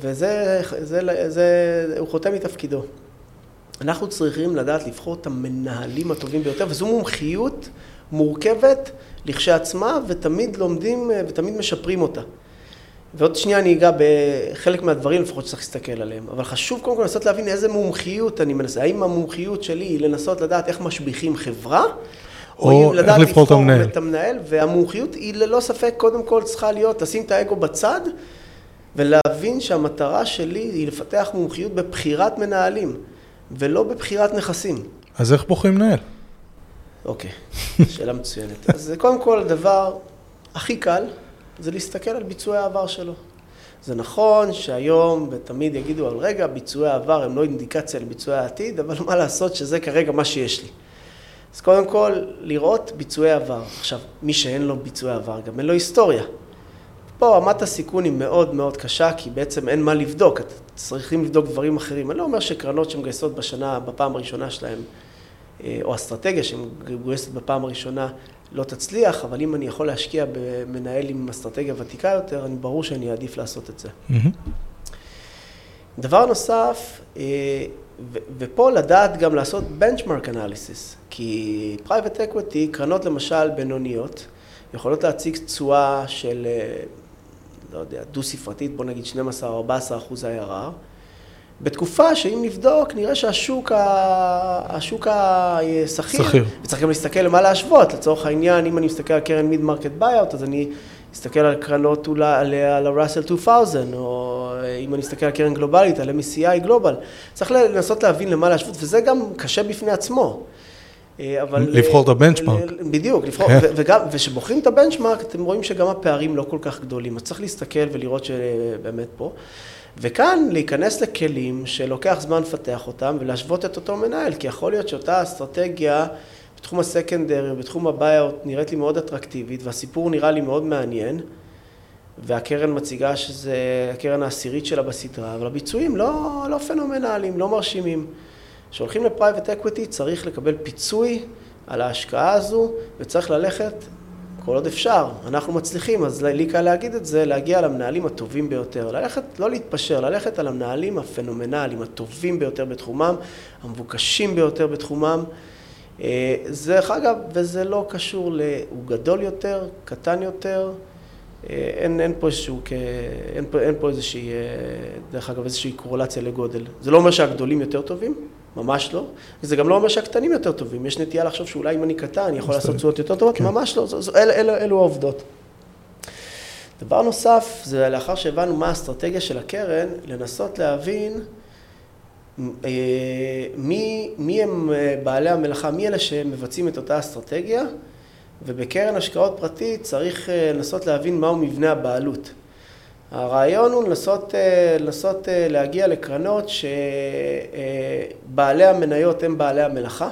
וזה, זה, זה, הוא חותם מתפקידו. אנחנו צריכים לדעת לבחור את המנהלים הטובים ביותר, וזו מומחיות מורכבת לכשעצמה, ותמיד לומדים ותמיד משפרים אותה. ועוד שנייה אני אגע בחלק מהדברים לפחות שצריך להסתכל עליהם. אבל חשוב קודם כל לנסות להבין איזה מומחיות אני מנסה. האם המומחיות שלי היא לנסות לדעת איך משביחים חברה,
או איך לבחור את המנהל.
את המנהל, והמומחיות היא ללא ספק קודם כל צריכה להיות לשים את האגו בצד ולהבין שהמטרה שלי היא לפתח מומחיות בבחירת מנהלים ולא בבחירת נכסים.
אז איך בוחרים מנהל?
אוקיי, שאלה מצוינת. אז קודם כל הדבר הכי קל זה להסתכל על ביצועי העבר שלו. זה נכון שהיום, ותמיד יגידו על רגע, ביצועי העבר הם לא אינדיקציה לביצועי העתיד, אבל מה לעשות שזה כרגע מה שיש לי. אז קודם כל, לראות ביצועי עבר. עכשיו, מי שאין לו ביצועי עבר, גם אין לו היסטוריה. פה רמת הסיכון היא מאוד מאוד קשה, כי בעצם אין מה לבדוק, צריכים לבדוק דברים אחרים. אני לא אומר שקרנות שמגייסות בשנה, בפעם הראשונה שלהן, או אסטרטגיה שמגויסת בפעם הראשונה, לא תצליח, אבל אם אני יכול להשקיע במנהל עם אסטרטגיה ותיקה יותר, אני ברור שאני אעדיף לעשות את זה. Mm-hmm. דבר נוסף, אה, ופה לדעת גם לעשות benchmark analysis, כי private equity, קרנות למשל בינוניות, יכולות להציג תשואה של, אה, לא יודע, דו-ספרתית, בוא נגיד 12-14 אחוז IRR, בתקופה שאם נבדוק, נראה שהשוק ה... השוק הסחיר, סחיר. וצריך גם להסתכל למה להשוות, לצורך העניין, אם אני מסתכל על קרן mid market buyout, אז אני אסתכל על קרנות אולי, על ה-Russell 2000, או אם אני אסתכל על קרן גלובלית, על MSCI Global, צריך לנסות להבין למה להשוות, וזה גם קשה בפני עצמו.
אה, אבל... לבחור את ה benchmark.
בדיוק, לבחור, כן. וגם, וכשבוחרים את ה benchmark, אתם רואים שגם הפערים לא כל כך גדולים, אז צריך להסתכל ולראות שבאמת פה. וכאן להיכנס לכלים שלוקח זמן לפתח אותם ולהשוות את אותו מנהל, כי יכול להיות שאותה אסטרטגיה בתחום ה secondary ובתחום ה buyout נראית לי מאוד אטרקטיבית והסיפור נראה לי מאוד מעניין והקרן מציגה שזה הקרן העשירית שלה בסדרה, אבל הביצועים לא, לא פנומנליים, לא מרשימים. כשהולכים ל private equity צריך לקבל פיצוי על ההשקעה הזו וצריך ללכת כל עוד אפשר. אנחנו מצליחים, אז לי קל להגיד את זה, להגיע למנהלים הטובים ביותר. ללכת, לא להתפשר, ללכת על המנהלים הפנומנליים, הטובים ביותר בתחומם, המבוקשים ביותר בתחומם. אה, זה, דרך אגב, וזה לא קשור ל... הוא גדול יותר, קטן יותר, אה, אין, אין פה איזשהו, אין פה, אין פה איזושהי, אה, דרך אגב, איזושהי קורולציה לגודל. זה לא אומר שהגדולים יותר טובים, ממש לא. זה גם לא אומר שהקטנים יותר טובים. יש נטייה לחשוב שאולי אם אני קטן, אני יכול לעשות תשואות יותר טובות, כן. ממש לא. זו, זו, אל, אל, אלו העובדות. דבר נוסף, זה לאחר שהבנו מה האסטרטגיה של הקרן, לנסות להבין אה, מי, מי הם אה, בעלי המלאכה, מי אלה שמבצעים את אותה אסטרטגיה, ובקרן השקעות פרטית צריך אה, לנסות להבין מהו מבנה הבעלות. הרעיון הוא לנסות, לנסות להגיע לקרנות שבעלי המניות הם בעלי המלאכה.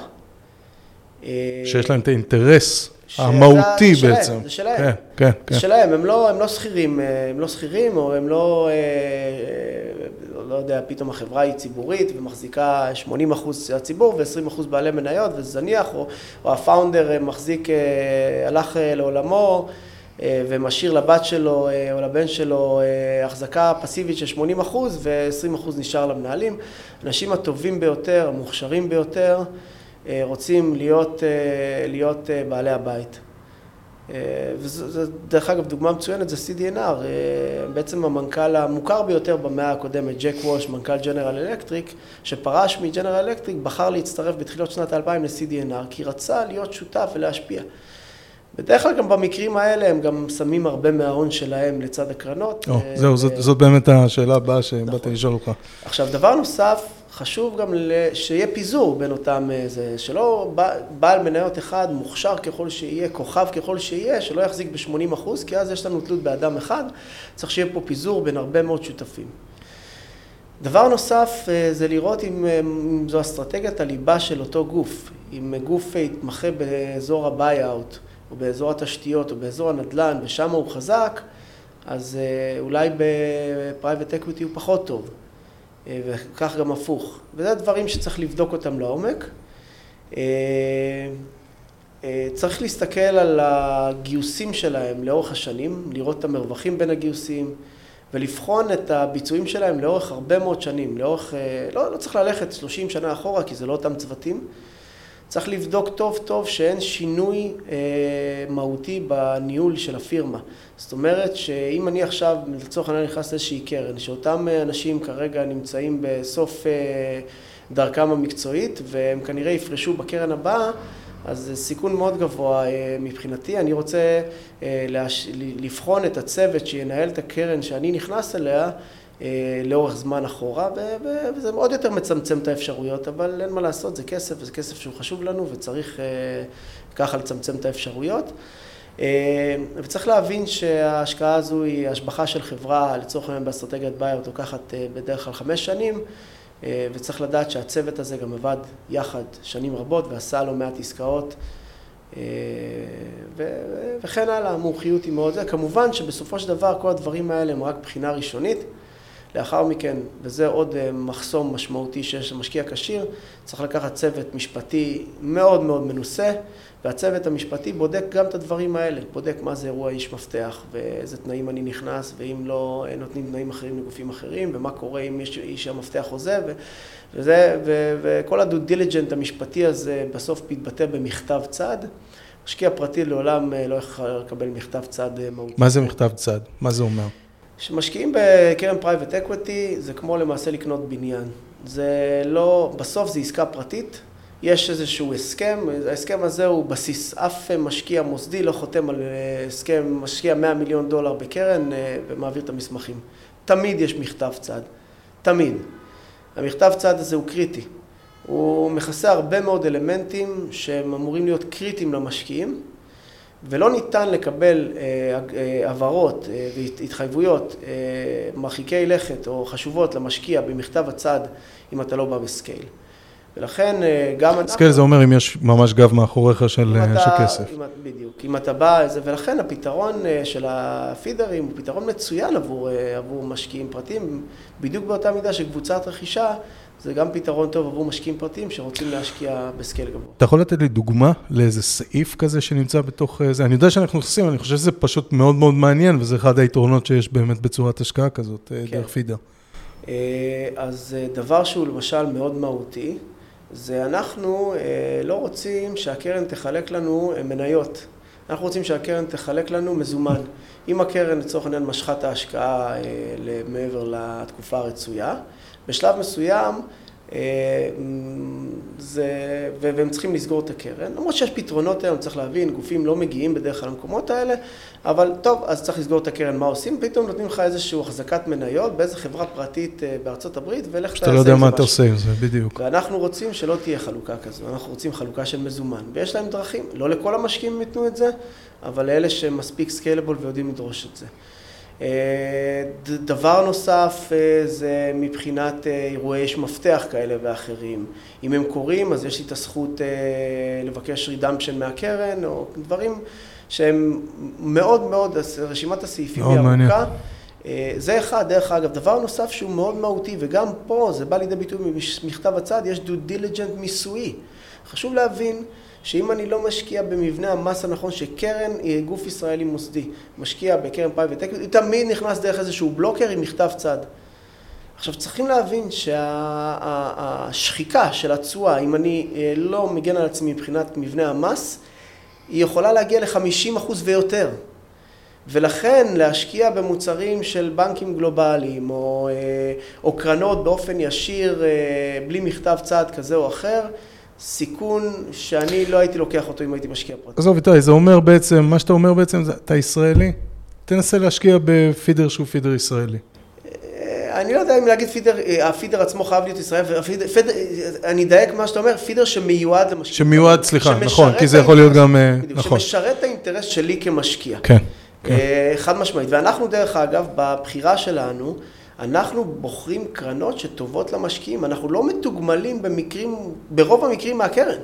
שיש להם את האינטרס המהותי
שלהם,
בעצם.
זה שלהם.
כן, כן, כן.
זה שלהם, הם לא, הם לא שכירים, הם לא שכירים, או הם לא, לא יודע, פתאום החברה היא ציבורית ומחזיקה 80 אחוז הציבור ו-20 אחוז בעלי מניות וזה זניח, או, או הפאונדר מחזיק, הלך לעולמו ומשאיר לבת שלו או לבן שלו החזקה פסיבית של 80 אחוז ו-20 אחוז נשאר למנהלים. האנשים הטובים ביותר, המוכשרים ביותר, רוצים להיות, להיות בעלי הבית. וזו דרך אגב דוגמה מצוינת זה CDNR, בעצם המנכ"ל המוכר ביותר במאה הקודמת, ג'ק וולש, מנכ"ל ג'נרל אלקטריק, שפרש מג'נרל אלקטריק, בחר להצטרף בתחילות שנת 2000 ל-CDNR, כי רצה להיות שותף ולהשפיע. בדרך כלל גם במקרים האלה הם גם שמים הרבה מההון שלהם לצד הקרנות.
זהו, זאת באמת השאלה הבאה שבאתי לשאול אותך.
עכשיו, דבר נוסף, חשוב גם שיהיה פיזור בין אותם, שלא בעל מניות אחד, מוכשר ככל שיהיה, כוכב ככל שיהיה, שלא יחזיק ב-80 אחוז, כי אז יש לנו תלות באדם אחד, צריך שיהיה פה פיזור בין הרבה מאוד שותפים. דבר נוסף זה לראות אם זו אסטרטגיית הליבה של אותו גוף, אם גוף יתמחה באזור ה-buyout, או באזור התשתיות, או באזור הנדל"ן, ושם הוא חזק, אז אולי ב-private equity הוא פחות טוב. וכך גם הפוך. וזה דברים שצריך לבדוק אותם לעומק. צריך להסתכל על הגיוסים שלהם לאורך השנים, לראות את המרווחים בין הגיוסים, ולבחון את הביצועים שלהם לאורך הרבה מאוד שנים, לאורך, לא, לא צריך ללכת 30 שנה אחורה, כי זה לא אותם צוותים. צריך לבדוק טוב טוב שאין שינוי מהותי בניהול של הפירמה. זאת אומרת שאם אני עכשיו לצורך העניין נכנס לאיזושהי קרן, שאותם אנשים כרגע נמצאים בסוף דרכם המקצועית והם כנראה יפרשו בקרן הבאה, אז זה סיכון מאוד גבוה מבחינתי. אני רוצה לבחון את הצוות שינהל את הקרן שאני נכנס אליה לאורך זמן אחורה, וזה עוד יותר מצמצם את האפשרויות, אבל אין מה לעשות, זה כסף, וזה כסף שהוא חשוב לנו וצריך ככה לצמצם את האפשרויות. וצריך להבין שההשקעה הזו היא השבחה של חברה, לצורך העניין באסטרטגיית בייר, לוקחת בדרך כלל חמש שנים, וצריך לדעת שהצוות הזה גם עבד יחד שנים רבות ועשה לא מעט עסקאות וכן הלאה, המומחיות היא מאוד זה. כמובן שבסופו של דבר כל הדברים האלה הם רק בחינה ראשונית. לאחר מכן, וזה עוד מחסום משמעותי שיש למשקיע כשיר, צריך לקחת צוות משפטי מאוד מאוד מנוסה, והצוות המשפטי בודק גם את הדברים האלה, בודק מה זה אירוע איש מפתח, ואיזה תנאים אני נכנס, ואם לא נותנים תנאים אחרים לגופים אחרים, ומה קורה אם איש המפתח עוזב, וזה, וכל הדו דיליג'נט המשפטי הזה בסוף מתבטא במכתב צד. משקיע פרטי לעולם לא יכול לקבל מכתב צד מהותי.
מה זה מכתב צד? מה זה אומר?
כשמשקיעים בקרן private equity, זה כמו למעשה לקנות בניין. זה לא, בסוף זה עסקה פרטית, יש איזשהו הסכם, ההסכם הזה הוא בסיס. אף משקיע מוסדי לא חותם על הסכם, משקיע 100 מיליון דולר בקרן ומעביר את המסמכים. תמיד יש מכתב צד, תמיד. המכתב צד הזה הוא קריטי. הוא מכסה הרבה מאוד אלמנטים שהם אמורים להיות קריטיים למשקיעים. ולא ניתן לקבל הבהרות והתחייבויות מרחיקי לכת או חשובות למשקיע במכתב הצד אם אתה לא בא ב scale. ולכן גם אנחנו...
scale זה אומר אם יש ממש גב מאחוריך של כסף.
בדיוק. אם אתה בא, ולכן הפתרון של ה feederים הוא פתרון מצוין עבור משקיעים פרטיים, בדיוק באותה מידה שקבוצת רכישה זה גם פתרון טוב עבור משקיעים פרטיים שרוצים להשקיע בסקייל גבוה.
אתה יכול לתת לי דוגמה לאיזה סעיף כזה שנמצא בתוך זה? אני יודע שאנחנו נכנסים, אני חושב שזה פשוט מאוד מאוד מעניין, וזה אחד היתרונות שיש באמת בצורת השקעה כזאת, דרך פידר.
אז דבר שהוא למשל מאוד מהותי, זה אנחנו לא רוצים שהקרן תחלק לנו מניות. אנחנו רוצים שהקרן תחלק לנו מזומן. אם הקרן לצורך העניין משכה את ההשקעה מעבר לתקופה הרצויה, בשלב מסוים, זה, והם צריכים לסגור את הקרן. למרות שיש פתרונות היום, צריך להבין, גופים לא מגיעים בדרך כלל למקומות האלה, אבל טוב, אז צריך לסגור את הקרן, מה עושים? פתאום נותנים לך איזושהי החזקת מניות באיזו חברה פרטית בארצות הברית, ולך
תעשה את זה. שאתה לא יודע מה אתה עושה עם זה, בדיוק.
ואנחנו רוצים שלא תהיה חלוקה כזו, אנחנו רוצים חלוקה של מזומן, ויש להם דרכים, לא לכל המשקיעים ייתנו את זה, אבל לאלה שמספיק scalable ויודעים לדרוש את זה. דבר נוסף זה מבחינת אירועי איש מפתח כאלה ואחרים. אם הם קורים, אז יש לי את הזכות לבקש redemption מהקרן, או דברים שהם מאוד מאוד, רשימת הסעיפים היא ארוכה. זה אחד, דרך אגב. דבר נוסף שהוא מאוד מהותי, וגם פה זה בא לידי ביטוי ממכתב הצד, יש due diligence מיסויי. חשוב להבין שאם אני לא משקיע במבנה המס הנכון, שקרן היא גוף ישראלי מוסדי, משקיע בקרן private equity, הוא תמיד נכנס דרך איזשהו blocker עם מכתב צד. עכשיו צריכים להבין שהשחיקה של התשואה, אם אני אה, לא מגן על עצמי מבחינת מבנה המס, היא יכולה להגיע ל-50% ויותר. ולכן להשקיע במוצרים של בנקים גלובליים או, אה, או קרנות באופן ישיר אה, בלי מכתב צעד כזה או אחר, סיכון שאני לא הייתי לוקח אותו אם הייתי משקיע פרטי.
עזוב איתי, זה אומר בעצם, מה שאתה אומר בעצם, אתה ישראלי, תנסה להשקיע בפידר שהוא פידר ישראלי.
אה, אני לא יודע אם להגיד פידר, הפידר עצמו חייב להיות ישראל, פידר, אני אדייק מה שאתה אומר, פידר שמיועד למשקיע.
שמיועד, סליחה, נכון, כי זה יכול להיות גם, נכון.
שמשרת את האינטרס שלי כמשקיע.
כן.
כן. אה, חד משמעית. ואנחנו דרך אגב, בבחירה שלנו, אנחנו בוחרים קרנות שטובות למשקיעים. אנחנו לא מתוגמלים במקרים, ברוב המקרים מהקרן.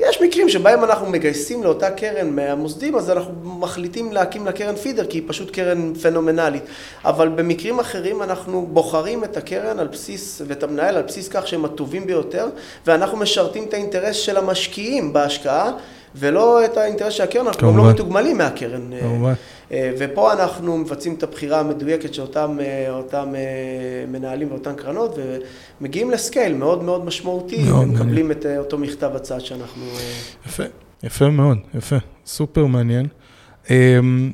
יש מקרים שבהם אנחנו מגייסים לאותה קרן מהמוסדים, אז אנחנו מחליטים להקים לקרן פידר, כי היא פשוט קרן פנומנלית. אבל במקרים אחרים אנחנו בוחרים את הקרן על בסיס, ואת המנהל על בסיס כך שהם הטובים ביותר, ואנחנו משרתים את האינטרס של המשקיעים בהשקעה, ולא את האינטרס של הקרן, אנחנו גם לא מתוגמלים מהקרן.
כמובן.
אה, ופה אנחנו מבצעים את הבחירה המדויקת של אותם, אה, אותם אה, מנהלים ואותן קרנות, ומגיעים ל scale מאוד מאוד משמעותי, ומקבלים את אותו מכתב הצד שאנחנו...
יפה, יפה מאוד, יפה, סופר מעניין. אמ,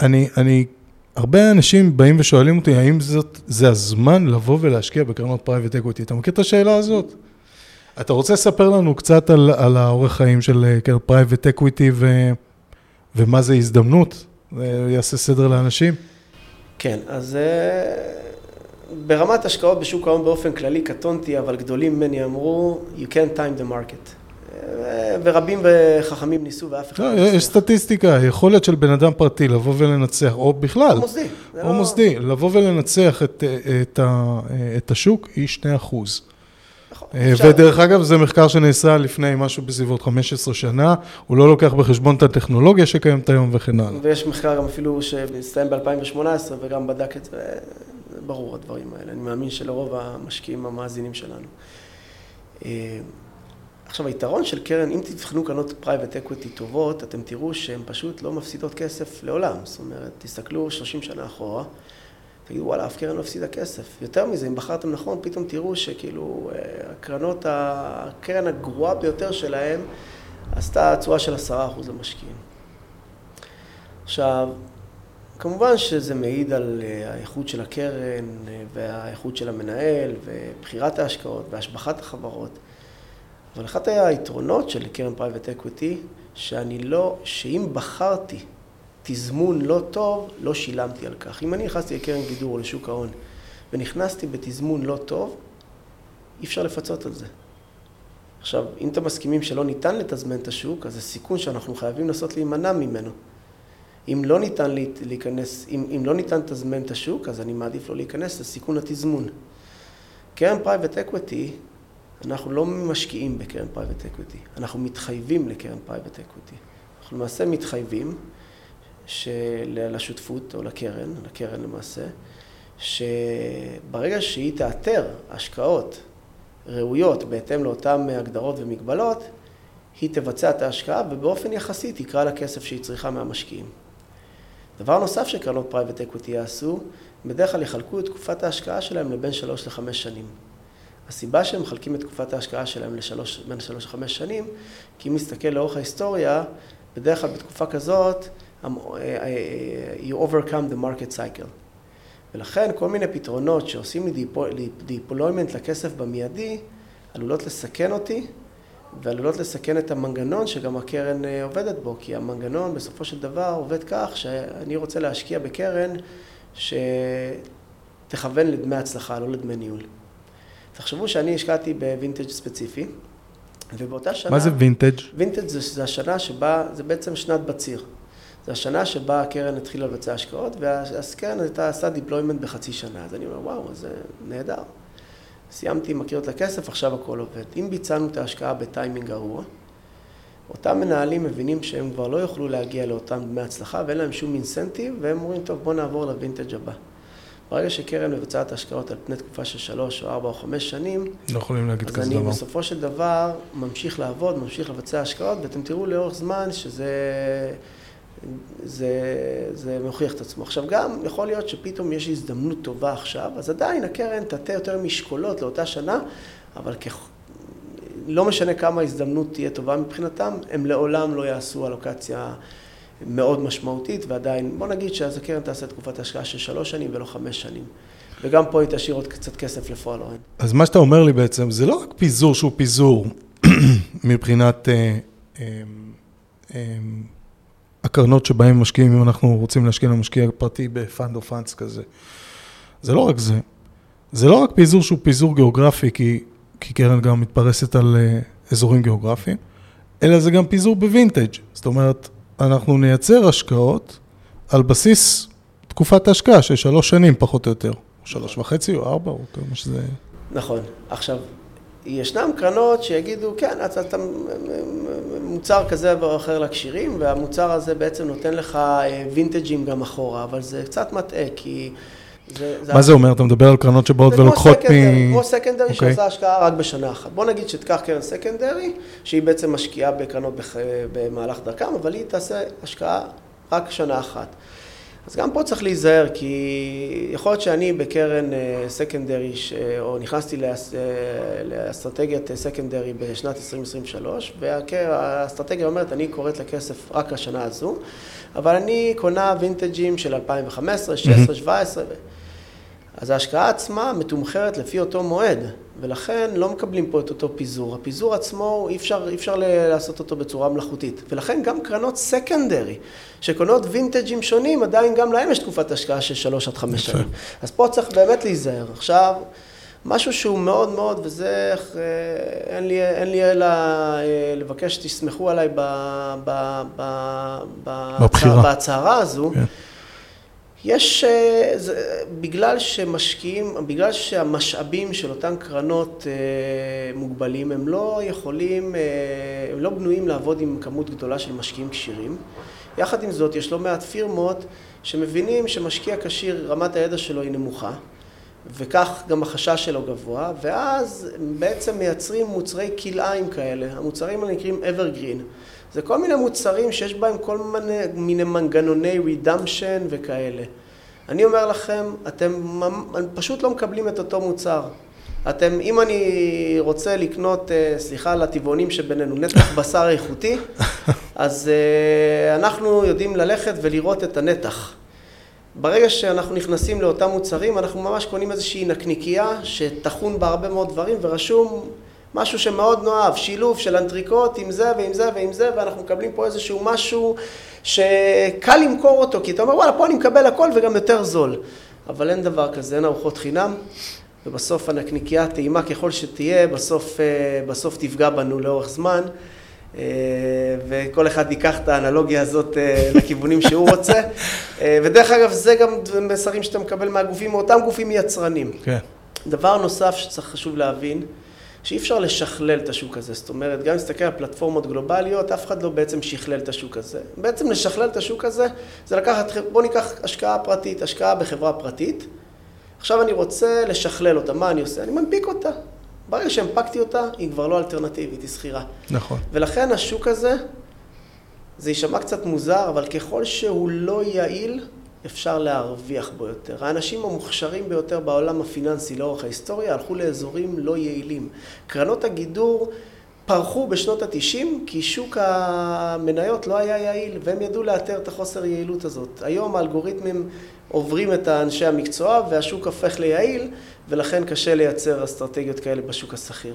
אני, אני, הרבה אנשים באים ושואלים אותי, האם זאת, זה הזמן לבוא ולהשקיע בקרנות private equity? אתה מכיר את השאלה הזאת? אתה רוצה לספר לנו קצת על, על האורך חיים של private equity ו... ומה זה הזדמנות? זה יעשה סדר לאנשים?
כן, אז אה, ברמת השקעות בשוק ההון באופן כללי קטונתי, אבל גדולים ממני אמרו, you can't time the market. אה, ורבים וחכמים ניסו ואף אחד
לא, לא יש סטטיסטיקה, יכולת של בן אדם פרטי לבוא ולנצח, או בכלל,
או מוסדי,
או לא... מוסדי, לבוא ולנצח את, את, את השוק היא 2 אחוז. נכון. אה, ודרך אגב, זה מחקר שנעשה לפני משהו בסביבות 15 שנה, הוא לא לוקח בחשבון את הטכנולוגיה שקיימת היום וכן הלאה.
ויש מחקר גם אפילו שהסתיים ב-2018 וגם בדק את זה, ברור הדברים האלה. אני מאמין שלרוב המשקיעים המאזינים שלנו. אה, עכשיו, היתרון של קרן, אם תבחנו קרנות private equity טובות, אתם תראו שהן פשוט לא מפסידות כסף לעולם. זאת אומרת, תסתכלו 30 שנה אחורה. תגידו, וואלה, אף קרן לא הפסידה כסף. יותר מזה, אם בחרתם נכון, פתאום תראו שכאילו אה, הקרנות, הקרן הגרועה ביותר שלהם עשתה תשואה של עשרה אחוז למשקיעים. עכשיו, כמובן שזה מעיד על אה, האיכות של הקרן אה, והאיכות של המנהל ובחירת ההשקעות והשבחת החברות. אבל אחד היתרונות של קרן private equity, שאני לא, שאם בחרתי תזמון לא טוב, לא שילמתי על כך. אם אני נכנסתי לקרן גידור או לשוק ההון ונכנסתי בתזמון לא טוב, אי אפשר לפצות על זה. עכשיו, אם אתם מסכימים שלא ניתן לתזמן את השוק, אז זה סיכון שאנחנו חייבים לנסות להימנע ממנו. אם לא ניתן להיכנס, אם, אם לא ניתן לתזמן את השוק, אז אני מעדיף לא להיכנס לסיכון התזמון. קרן private equity, אנחנו לא משקיעים בקרן private equity, אנחנו מתחייבים לקרן private equity. אנחנו למעשה מתחייבים של, לשותפות או לקרן, לקרן למעשה, שברגע שהיא תאתר השקעות ראויות בהתאם לאותן הגדרות ומגבלות, היא תבצע את ההשקעה ובאופן יחסי תקרא לכסף שהיא צריכה מהמשקיעים. דבר נוסף שקרנות private equity יעשו, בדרך כלל יחלקו את תקופת ההשקעה שלהם לבין שלוש לחמש שנים. הסיבה שהם מחלקים את תקופת ההשקעה שלהם לשלוש, בין שלוש לחמש שנים, כי אם נסתכל לאורך ההיסטוריה, בדרך כלל בתקופה כזאת you overcome the market cycle. ולכן כל מיני פתרונות שעושים לי deployment לכסף במיידי, עלולות לסכן אותי ועלולות לסכן את המנגנון שגם הקרן אה, עובדת בו, כי המנגנון בסופו של דבר עובד כך שאני רוצה להשקיע בקרן שתכוון לדמי הצלחה, לא לדמי ניהול. תחשבו שאני השקעתי בווינטג' ספציפי, ובאותה שנה...
מה זה vintage?
vintage זה, זה השנה שבה, זה בעצם שנת בציר. זו השנה שבה הקרן התחילה לבצע השקעות, והקרן הייתה עשה deployment בחצי שנה. אז אני אומר, וואו, זה נהדר. סיימתי עם הקריאות לכסף, עכשיו הכל עובד. אם ביצענו את ההשקעה בטיימינג גרוע, אותם מנהלים מבינים שהם כבר לא יוכלו להגיע לאותם דמי הצלחה ואין להם שום incentive, והם אומרים, טוב, בואו נעבור לווינטג' הבא. ברגע שקרן מבצעת השקעות על פני תקופה של שלוש או ארבע או חמש שנים,
לא יכולים להגיד כזה
אז
דבר.
אני בסופו של דבר ממשיך לעבוד, ממשיך לבצע השקעות, ואתם תראו לאורך זמן שזה זה, זה מוכיח את עצמו. עכשיו גם יכול להיות שפתאום יש הזדמנות טובה עכשיו, אז עדיין הקרן תטה יותר משקולות לאותה שנה, אבל כ... לא משנה כמה ההזדמנות תהיה טובה מבחינתם, הם לעולם לא יעשו אלוקציה מאוד משמעותית, ועדיין, בוא נגיד שאז הקרן תעשה תקופת השקעה של שלוש שנים ולא חמש שנים. וגם פה היא תשאיר עוד קצת כסף ל follow-on.
אז מה שאתה אומר לי בעצם, זה לא רק פיזור שהוא פיזור מבחינת אה, אה, אה, הקרנות שבהן משקיעים, אם אנחנו רוצים להשקיע למשקיע פרטי ב fund או funds כזה. זה לא רק זה. זה לא רק פיזור שהוא פיזור גיאוגרפי, כי, כי קרן גם מתפרסת על אה, אזורים גיאוגרפיים, אלא זה גם פיזור בווינטג'. זאת אומרת, אנחנו נייצר השקעות על בסיס תקופת ההשקעה של שלוש שנים פחות או יותר. שלוש וחצי או ארבע, או כמה שזה...
נכון. עכשיו, ישנם קרנות שיגידו, כן, אתה, אתה מוצר כזה או אחר לקשירים, והמוצר הזה בעצם נותן לך וינטג'ים גם אחורה, אבל זה קצת מטעה, כי...
זה, זה מה זה אומר? אתה מדבר על קרנות שבאות ולוקחות מ...
זה כמו סקנדרי okay. שעושה השקעה רק בשנה אחת. בוא נגיד שתיקח קרן סקנדרי, שהיא בעצם משקיעה בקרנות בח... במהלך דרכם, אבל היא תעשה השקעה רק שנה אחת. אז גם פה צריך להיזהר, כי יכול להיות שאני בקרן סקנדרי, או נכנסתי לאסטרטגיית סקנדרי בשנת 2023, והאסטרטגיה אומרת, אני קוראת לכסף רק השנה הזו, אבל אני קונה וינטג'ים של 2015, 16, 2017, אז ההשקעה עצמה מתומחרת לפי אותו מועד, ולכן לא מקבלים פה את אותו פיזור. הפיזור עצמו, אי אפשר, אי אפשר לעשות אותו בצורה מלאכותית. ולכן גם קרנות סקנדרי, שקונות וינטג'ים שונים, עדיין גם להם יש תקופת השקעה של שלוש עד חמש שנים. אז פה צריך באמת להיזהר. עכשיו, משהו שהוא מאוד מאוד, וזה, אין לי, אין לי אלא לבקש שתסמכו עליי ב, ב, ב, בהצהרה הזו. כן. יש, זה, בגלל שמשקיעים, בגלל שהמשאבים של אותן קרנות מוגבלים, הם לא יכולים, הם לא בנויים לעבוד עם כמות גדולה של משקיעים כשירים. יחד עם זאת, יש לא מעט פירמות שמבינים שמשקיע כשיר, רמת הידע שלו היא נמוכה, וכך גם החשש שלו גבוה, ואז בעצם מייצרים מוצרי כלאיים כאלה. המוצרים האלה נקראים evergreen. זה כל מיני מוצרים שיש בהם כל מיני, מיני מנגנוני redemption וכאלה. אני אומר לכם, אתם פשוט לא מקבלים את אותו מוצר. אתם, אם אני רוצה לקנות, סליחה על הטבעונים שבינינו, נתח בשר איכותי, אז אנחנו יודעים ללכת ולראות את הנתח. ברגע שאנחנו נכנסים לאותם מוצרים, אנחנו ממש קונים איזושהי נקניקייה שטחון בה הרבה מאוד דברים ורשום משהו שמאוד נאהב, שילוב של אנטריקוט עם זה ועם זה ועם זה, ואנחנו מקבלים פה איזשהו משהו שקל למכור אותו, כי אתה אומר, וואלה, פה אני מקבל הכל וגם יותר זול. אבל אין דבר כזה, אין ארוחות חינם, ובסוף הנקניקייה, טעימה ככל שתהיה, בסוף, בסוף תפגע בנו לאורך זמן, וכל אחד ייקח את האנלוגיה הזאת לכיוונים שהוא רוצה. ודרך אגב, זה גם מסרים שאתה מקבל מהגופים, מאותם גופים יצרנים.
כן.
דבר נוסף שצריך חשוב להבין, שאי אפשר לשכלל את השוק הזה. זאת אומרת, גם אם נסתכל על פלטפורמות גלובליות, אף אחד לא בעצם שכלל את השוק הזה. בעצם לשכלל את השוק הזה, זה לקחת, בואו ניקח השקעה פרטית, השקעה בחברה פרטית. עכשיו אני רוצה לשכלל אותה, מה אני עושה? אני מנפיק אותה. ברגע שהנפקתי אותה, היא כבר לא אלטרנטיבית, היא שכירה.
נכון.
ולכן השוק הזה, זה יישמע קצת מוזר, אבל ככל שהוא לא יעיל, אפשר להרוויח בו יותר. האנשים המוכשרים ביותר בעולם הפיננסי לאורך ההיסטוריה הלכו לאזורים לא יעילים. קרנות הגידור פרחו בשנות התשעים כי שוק המניות לא היה יעיל והם ידעו לאתר את החוסר יעילות הזאת. היום האלגוריתמים עוברים את האנשי המקצוע והשוק הופך ליעיל ולכן קשה לייצר אסטרטגיות כאלה בשוק השכיר.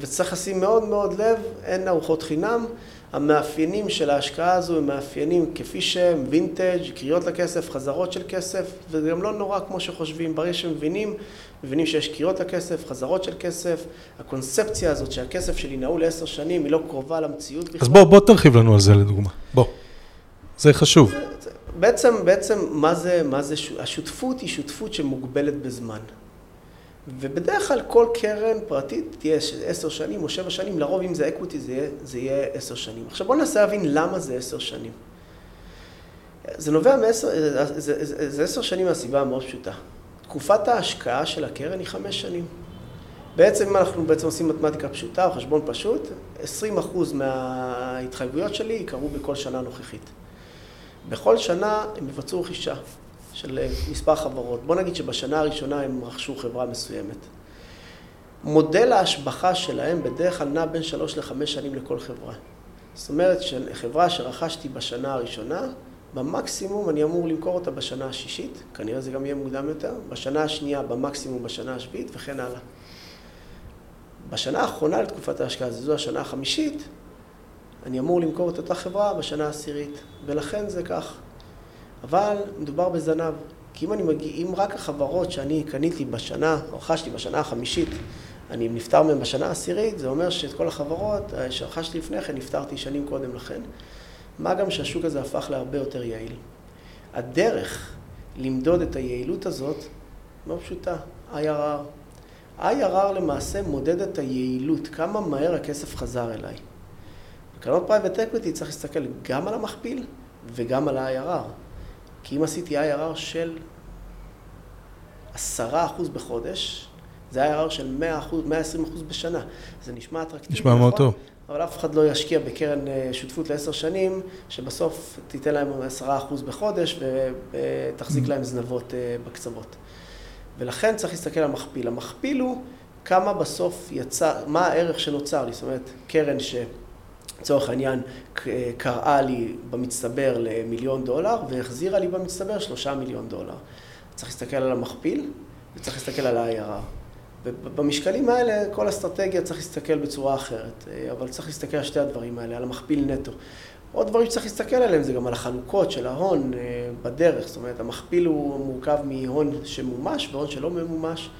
וצריך לשים מאוד מאוד לב, אין ארוחות חינם. המאפיינים של ההשקעה הזו הם מאפיינים כפי שהם, וינטג', קריאות לכסף, חזרות של כסף, וזה גם לא נורא כמו שחושבים. ברגע שמבינים, מבינים שיש קריאות לכסף, חזרות של כסף, הקונספציה הזאת שהכסף שלי נעול לעשר שנים היא לא קרובה למציאות בכלל.
אז בוא, בוא תרחיב לנו על זה לדוגמה. בוא. זה חשוב.
בעצם, בעצם, מה זה, מה זה, השותפות היא שותפות שמוגבלת בזמן. ובדרך כלל כל קרן פרטית תהיה עשר שנים או שבע שנים, לרוב אם זה אקוויטי זה יהיה, עשר שנים. עכשיו בואו ננסה להבין למה זה עשר שנים. זה נובע מעשר, זה עשר שנים מהסיבה המאוד פשוטה. תקופת ההשקעה של הקרן היא חמש שנים. בעצם אם אנחנו בעצם עושים מתמטיקה פשוטה או חשבון פשוט, 20% מההתחייבויות שלי יקרו בכל שנה נוכחית. בכל שנה הם יבצעו רכישה של מספר חברות. בוא נגיד שבשנה הראשונה הם רכשו חברה מסוימת. מודל ההשבחה שלהם בדרך כלל נע בין שלוש לחמש שנים לכל חברה. זאת אומרת שחברה שרכשתי בשנה הראשונה, במקסימום אני אמור למכור אותה בשנה השישית, כנראה זה גם יהיה מוקדם יותר, בשנה השנייה במקסימום בשנה השביעית וכן הלאה. בשנה האחרונה לתקופת ההשקעה, זו השנה החמישית, אני אמור למכור את אותה חברה בשנה העשירית, ולכן זה כך. אבל מדובר בזנב, כי אם אני מגיע, אם רק החברות שאני קניתי בשנה, או רכשתי בשנה החמישית, אני נפטר מהן בשנה העשירית, זה אומר שאת כל החברות אה, שרכשתי לפני כן, נפטרתי שנים קודם לכן. מה גם שהשוק הזה הפך להרבה יותר יעיל. הדרך למדוד את היעילות הזאת מאוד פשוטה, IRR. IRR למעשה מודד את היעילות, כמה מהר הכסף חזר אליי. בקרנות private equity צריך להסתכל גם על המכפיל וגם על ה-IRR. כי אם עשיתי IRR של עשרה אחוז בחודש, זה IRR של 100 אחוז, 120 אחוז בשנה. זה נשמע אטרקטיבי,
נשמע מאוד נכון? טוב.
אבל אף אחד לא ישקיע בקרן אה, שותפות לעשר שנים, שבסוף תיתן להם עשרה אחוז בחודש ותחזיק mm. להם זנבות אה, בקצוות. ולכן צריך להסתכל על המכפיל. המכפיל הוא כמה בסוף יצא, מה הערך שנוצר לי, זאת אומרת, קרן שלצורך העניין קראה לי במצטבר למיליון דולר והחזירה לי במצטבר שלושה מיליון דולר. צריך להסתכל על המכפיל וצריך להסתכל על ה-IRR. ובמשקלים האלה כל אסטרטגיה צריך להסתכל בצורה אחרת, אבל צריך להסתכל על שתי הדברים האלה, על המכפיל נטו. עוד דברים שצריך להסתכל עליהם זה גם על החלוקות של ההון אה, בדרך, זאת אומרת המכפיל הוא מורכב מהון שמומש והון שלא ממומש.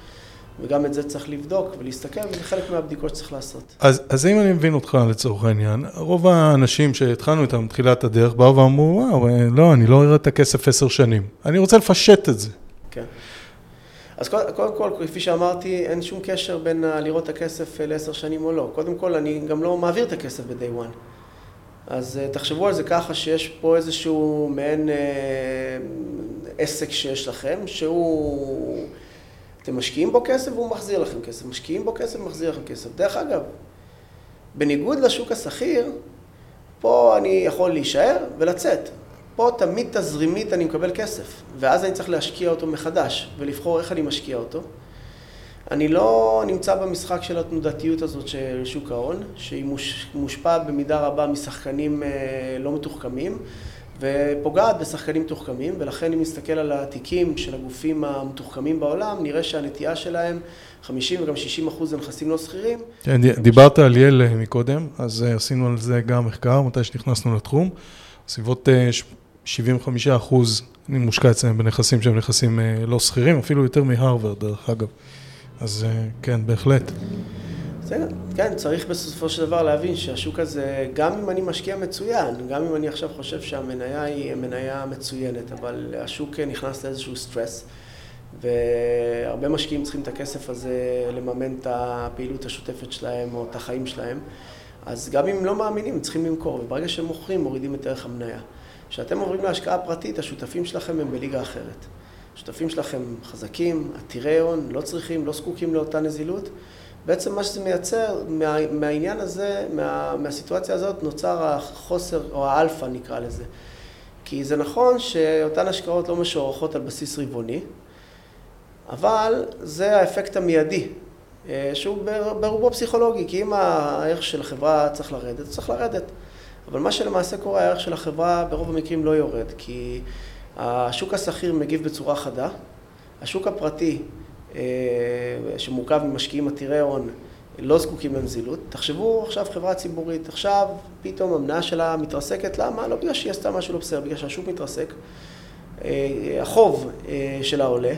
וגם את זה צריך לבדוק ולהסתכל, וזה חלק מהבדיקות שצריך לעשות.
אז, אז אם אני מבין אותך לצורך העניין, רוב האנשים שהתחלנו איתם בתחילת הדרך באו ואמרו, וואו, אה, לא, אני לא אראה את הכסף עשר שנים. אני רוצה לפשט את זה.
כן. אז קודם כל, כל, כפי שאמרתי, אין שום קשר בין לראות את הכסף לעשר שנים או לא. קודם כל, אני גם לא מעביר את הכסף ב-day one. אז אה, תחשבו על זה ככה שיש פה איזשהו מעין אה, עסק שיש לכם, שהוא... אתם משקיעים בו כסף והוא מחזיר לכם כסף, משקיעים בו כסף ומחזיר לכם כסף. דרך אגב, בניגוד לשוק השכיר, פה אני יכול להישאר ולצאת. פה תמיד תזרימית אני מקבל כסף, ואז אני צריך להשקיע אותו מחדש, ולבחור איך אני משקיע אותו. אני לא נמצא במשחק של התנודתיות הזאת של שוק ההון, שהיא מושפעת במידה רבה משחקנים אה, לא מתוחכמים, ופוגעת בשחקנים מתוחכמים, ולכן אם נסתכל על התיקים של הגופים המתוחכמים בעולם, נראה שהנטייה שלהם 50 וגם 60 אחוז זה לא שכירים.
כן, דיברת על יל אה, מקודם, אז אה, עשינו על זה גם מחקר, מתי שנכנסנו לתחום. סביבות 75 אחוז מושקע אצלם בנכסים שהם נכסים לא שכירים, אפילו יותר מהרווארד דרך אגב. אז אה, כן, בהחלט.
בסדר, כן, צריך בסופו של דבר להבין שהשוק הזה, גם אם אני משקיע מצוין, גם אם אני עכשיו חושב שהמניה היא מניה מצוינת, אבל השוק נכנס לאיזשהו סטרס, והרבה משקיעים צריכים את הכסף הזה לממן את הפעילות השוטפת שלהם או את החיים שלהם, אז גם אם לא מאמינים, צריכים למכור, וברגע שהם מוכרים, מורידים את ערך המניה. כשאתם עוברים להשקעה פרטית, השותפים שלכם הם בליגה אחרת. השותפים שלכם חזקים, עתירי הון, לא צריכים, לא זקוקים לאותה נזילות. בעצם מה שזה מייצר, מה, מהעניין הזה, מה, מהסיטואציה הזאת, נוצר החוסר, או האלפא נקרא לזה. כי זה נכון שאותן השקעות לא משוערכות על בסיס רבעוני, אבל זה האפקט המיידי, אה, שהוא ברובו פסיכולוגי, כי אם הערך של החברה צריך לרדת, צריך לרדת. אבל מה שלמעשה קורה, הערך של החברה ברוב המקרים לא יורד, כי השוק השכיר מגיב בצורה חדה, השוק הפרטי, שמורכב ממשקיעים עתירי הון, לא זקוקים לנזילות. תחשבו עכשיו חברה ציבורית, עכשיו פתאום המניה שלה מתרסקת, למה? לא בגלל שהיא עשתה משהו לא בסדר, בגלל שהשוק מתרסק. אה, החוב אה, שלה עולה,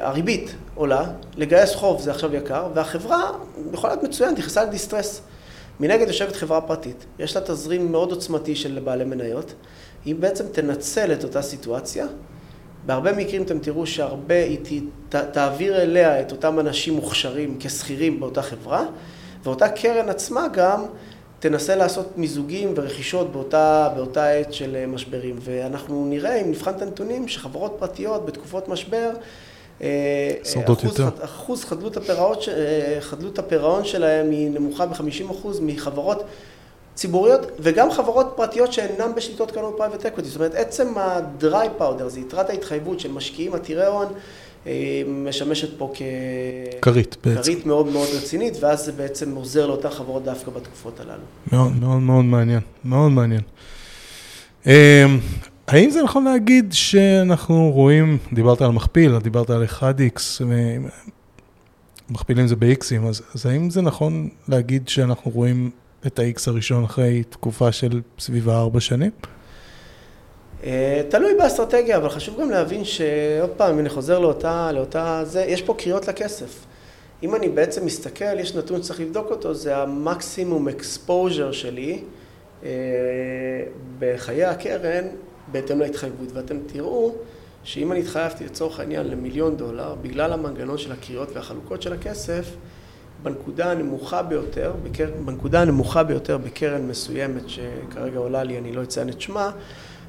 הריבית עולה, לגייס חוב זה עכשיו יקר, והחברה יכולה להיות מצוינת, נכנסה לדיסטרס. מנגד יושבת חברה פרטית, יש לה תזרים מאוד עוצמתי של בעלי מניות. היא בעצם תנצל את אותה סיטואציה. בהרבה מקרים אתם תראו שהרבה, היא ת, תעביר אליה את אותם אנשים מוכשרים כשכירים באותה חברה, ואותה קרן עצמה גם תנסה לעשות מיזוגים ורכישות באותה, באותה עת של אה, משברים. ואנחנו נראה, אם נבחן את הנתונים, שחברות פרטיות בתקופות משבר,
אה, שורדות יותר.
אחוז חדלות הפירעון, אה, חדלות הפירעון שלהם היא נמוכה ב-50% מחברות ציבוריות וגם חברות פרטיות שאינן בשליטות קרנות private equity. זאת אומרת, עצם ה dry powder, זה יתרת ההתחייבות של משקיעים עתירי הון, משמשת פה
כרית בעצם.
מאוד מאוד רצינית, ואז זה בעצם עוזר לאותן חברות דווקא בתקופות הללו.
מאוד מאוד מאוד מעניין, מאוד מעניין. אמ, האם זה נכון להגיד שאנחנו רואים, דיברת על מכפיל, דיברת על 1x, מכפילים זה ב-xים, אז, אז האם זה נכון להגיד שאנחנו רואים את ה-x הראשון אחרי תקופה של סביב ה-4 שנים?
אה, תלוי באסטרטגיה, אבל חשוב גם להבין שעוד פעם, אם אני חוזר לאותה, לאותה, זה, יש פה קריאות לכסף. אם אני בעצם מסתכל, יש נתון שצריך לבדוק אותו, זה המקסימום אקספוז'ר שלי אה, בחיי הקרן בהתאם להתחייבות. ואתם תראו שאם אני התחייבתי לצורך העניין למיליון דולר, בגלל המנגנון של הקריאות והחלוקות של הכסף, בנקודה הנמוכה ביותר, בקר... בנקודה הנמוכה ביותר בקרן מסוימת שכרגע עולה לי, אני לא אציין את שמה,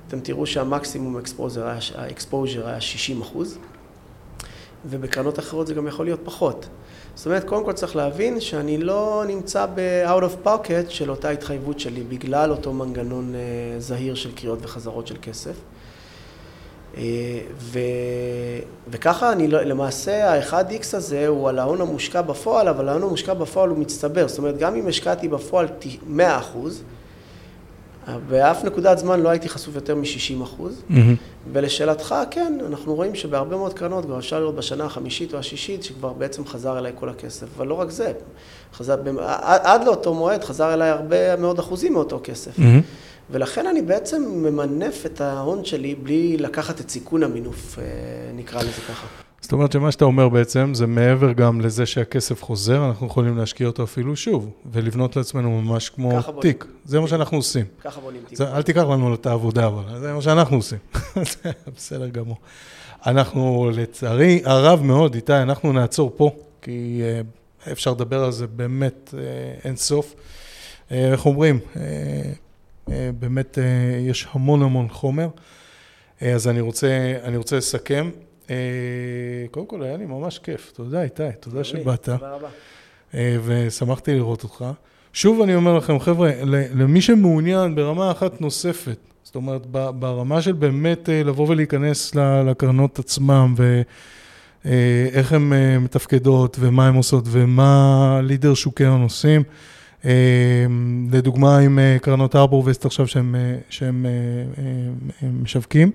אתם תראו שהמקסימום ה exposure היה 60 אחוז, ובקרנות אחרות זה גם יכול להיות פחות. זאת אומרת, קודם כל צריך להבין שאני לא נמצא ב-out of pocket של אותה התחייבות שלי, בגלל אותו מנגנון אה, זהיר של קריאות וחזרות של כסף. Uh, ו... וככה אני לא, למעשה ה-1x הזה הוא על ההון המושקע בפועל, אבל ההון המושקע בפועל הוא מצטבר. זאת אומרת, גם אם השקעתי בפועל 100 אחוז, באף נקודת זמן לא הייתי חשוף יותר מ-60 אחוז. Mm-hmm. ולשאלתך, כן, אנחנו רואים שבהרבה מאוד קרנות, כבר אפשר לראות בשנה החמישית או השישית, שכבר בעצם חזר אליי כל הכסף. אבל לא רק זה, חזר, עד לאותו מועד חזר אליי הרבה מאוד אחוזים מאותו כסף. Mm-hmm. ולכן אני בעצם ממנף את ההון שלי בלי לקחת את סיכון המינוף, אה, נקרא לזה ככה.
זאת אומרת שמה שאתה אומר בעצם, זה מעבר גם לזה שהכסף חוזר, אנחנו יכולים להשקיע אותו אפילו שוב, ולבנות לעצמנו ממש כמו תיק. זה מה שאנחנו עושים.
ככה בונים תיק.
זה, אל תיקח לנו את העבודה, אבל זה מה שאנחנו עושים. זה בסדר גמור. אנחנו, לצערי הרב מאוד, איתי, אנחנו נעצור פה, כי uh, אפשר לדבר על זה באמת uh, אין סוף. איך אומרים? Uh, באמת uh, יש המון המון חומר. Uh, אז אני רוצה, אני רוצה לסכם. אה, קודם כל, היה לי ממש כיף. תודה, איתי, תודה שבאת.
תודה רבה.
אה, ושמחתי לראות אותך. שוב אני אומר לכם, חבר'ה, למי שמעוניין ברמה אחת נוספת, זאת אומרת, ברמה של באמת אה, לבוא ולהיכנס לקרנות עצמם, ואיך הן מתפקדות, ומה הן עושות, ומה לידר שוקי ההון עושים. לדוגמה, עם קרנות HarbourVest עכשיו שהם, שהם משווקים,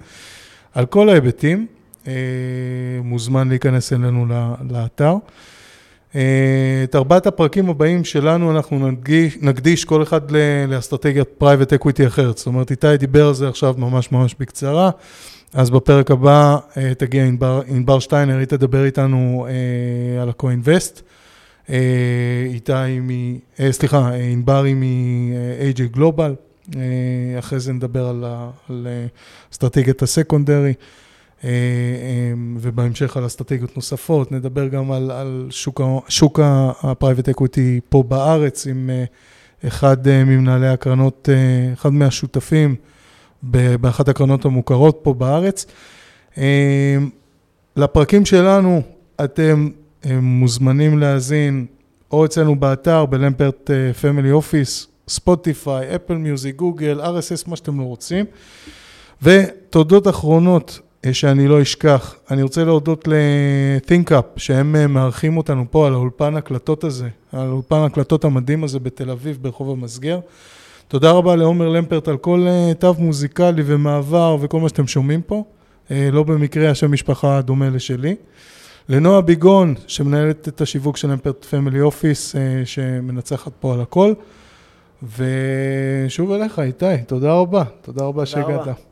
על כל ההיבטים. אה, מוזמן להיכנס אלינו לאתר. אה, את ארבעת הפרקים הבאים שלנו אנחנו נקדיש, נקדיש כל אחד לאסטרטגיית private equity אחרת. זאת אומרת, איתי דיבר על זה עכשיו ממש ממש בקצרה. אז בפרק הבא אה, תגיע ענבר, ענבר שטיינר, היא תדבר איתנו על ה-co-invest. איתי מ... סליחה, ענבר היא מ-AJ Global. אחרי זה נדבר על, על אסטרטגיית הסקונדרי. אה, אה, ובהמשך על אסטרטגיות נוספות, נדבר גם על, על שוק, שוק ה-private equity פה בארץ, עם אה, אחד ממנהלי הקרנות, אחד מהשותפים באחת הקרנות המוכרות פה בארץ. לפרקים שלנו אתם מוזמנים להאזין או אצלנו באתר, בלמפרט Family Office, ספוטיפיי, אפל מיוזיק, גוגל, RSS, מה שאתם לא רוצים. ותודות אחרונות אה, שאני לא אשכח. אני רוצה להודות ל-ThinkUp, שהם אה, מארחים אותנו פה על האולפן הקלטות הזה, על האולפן הקלטות המדהים הזה בתל אביב, ברחוב המסגר. תודה רבה לעומר למפרט על כל אה, תו מוזיקלי ומעבר וכל מה שאתם שומעים פה. לא במקרה השם משפחה דומה לשלי. לנועה ביגון, שמנהלת את השיווק של למפרט פמילי אופיס, שמנצחת פה על הכל. ושוב אליך, איתי, תודה רבה. תודה רבה שהגעת.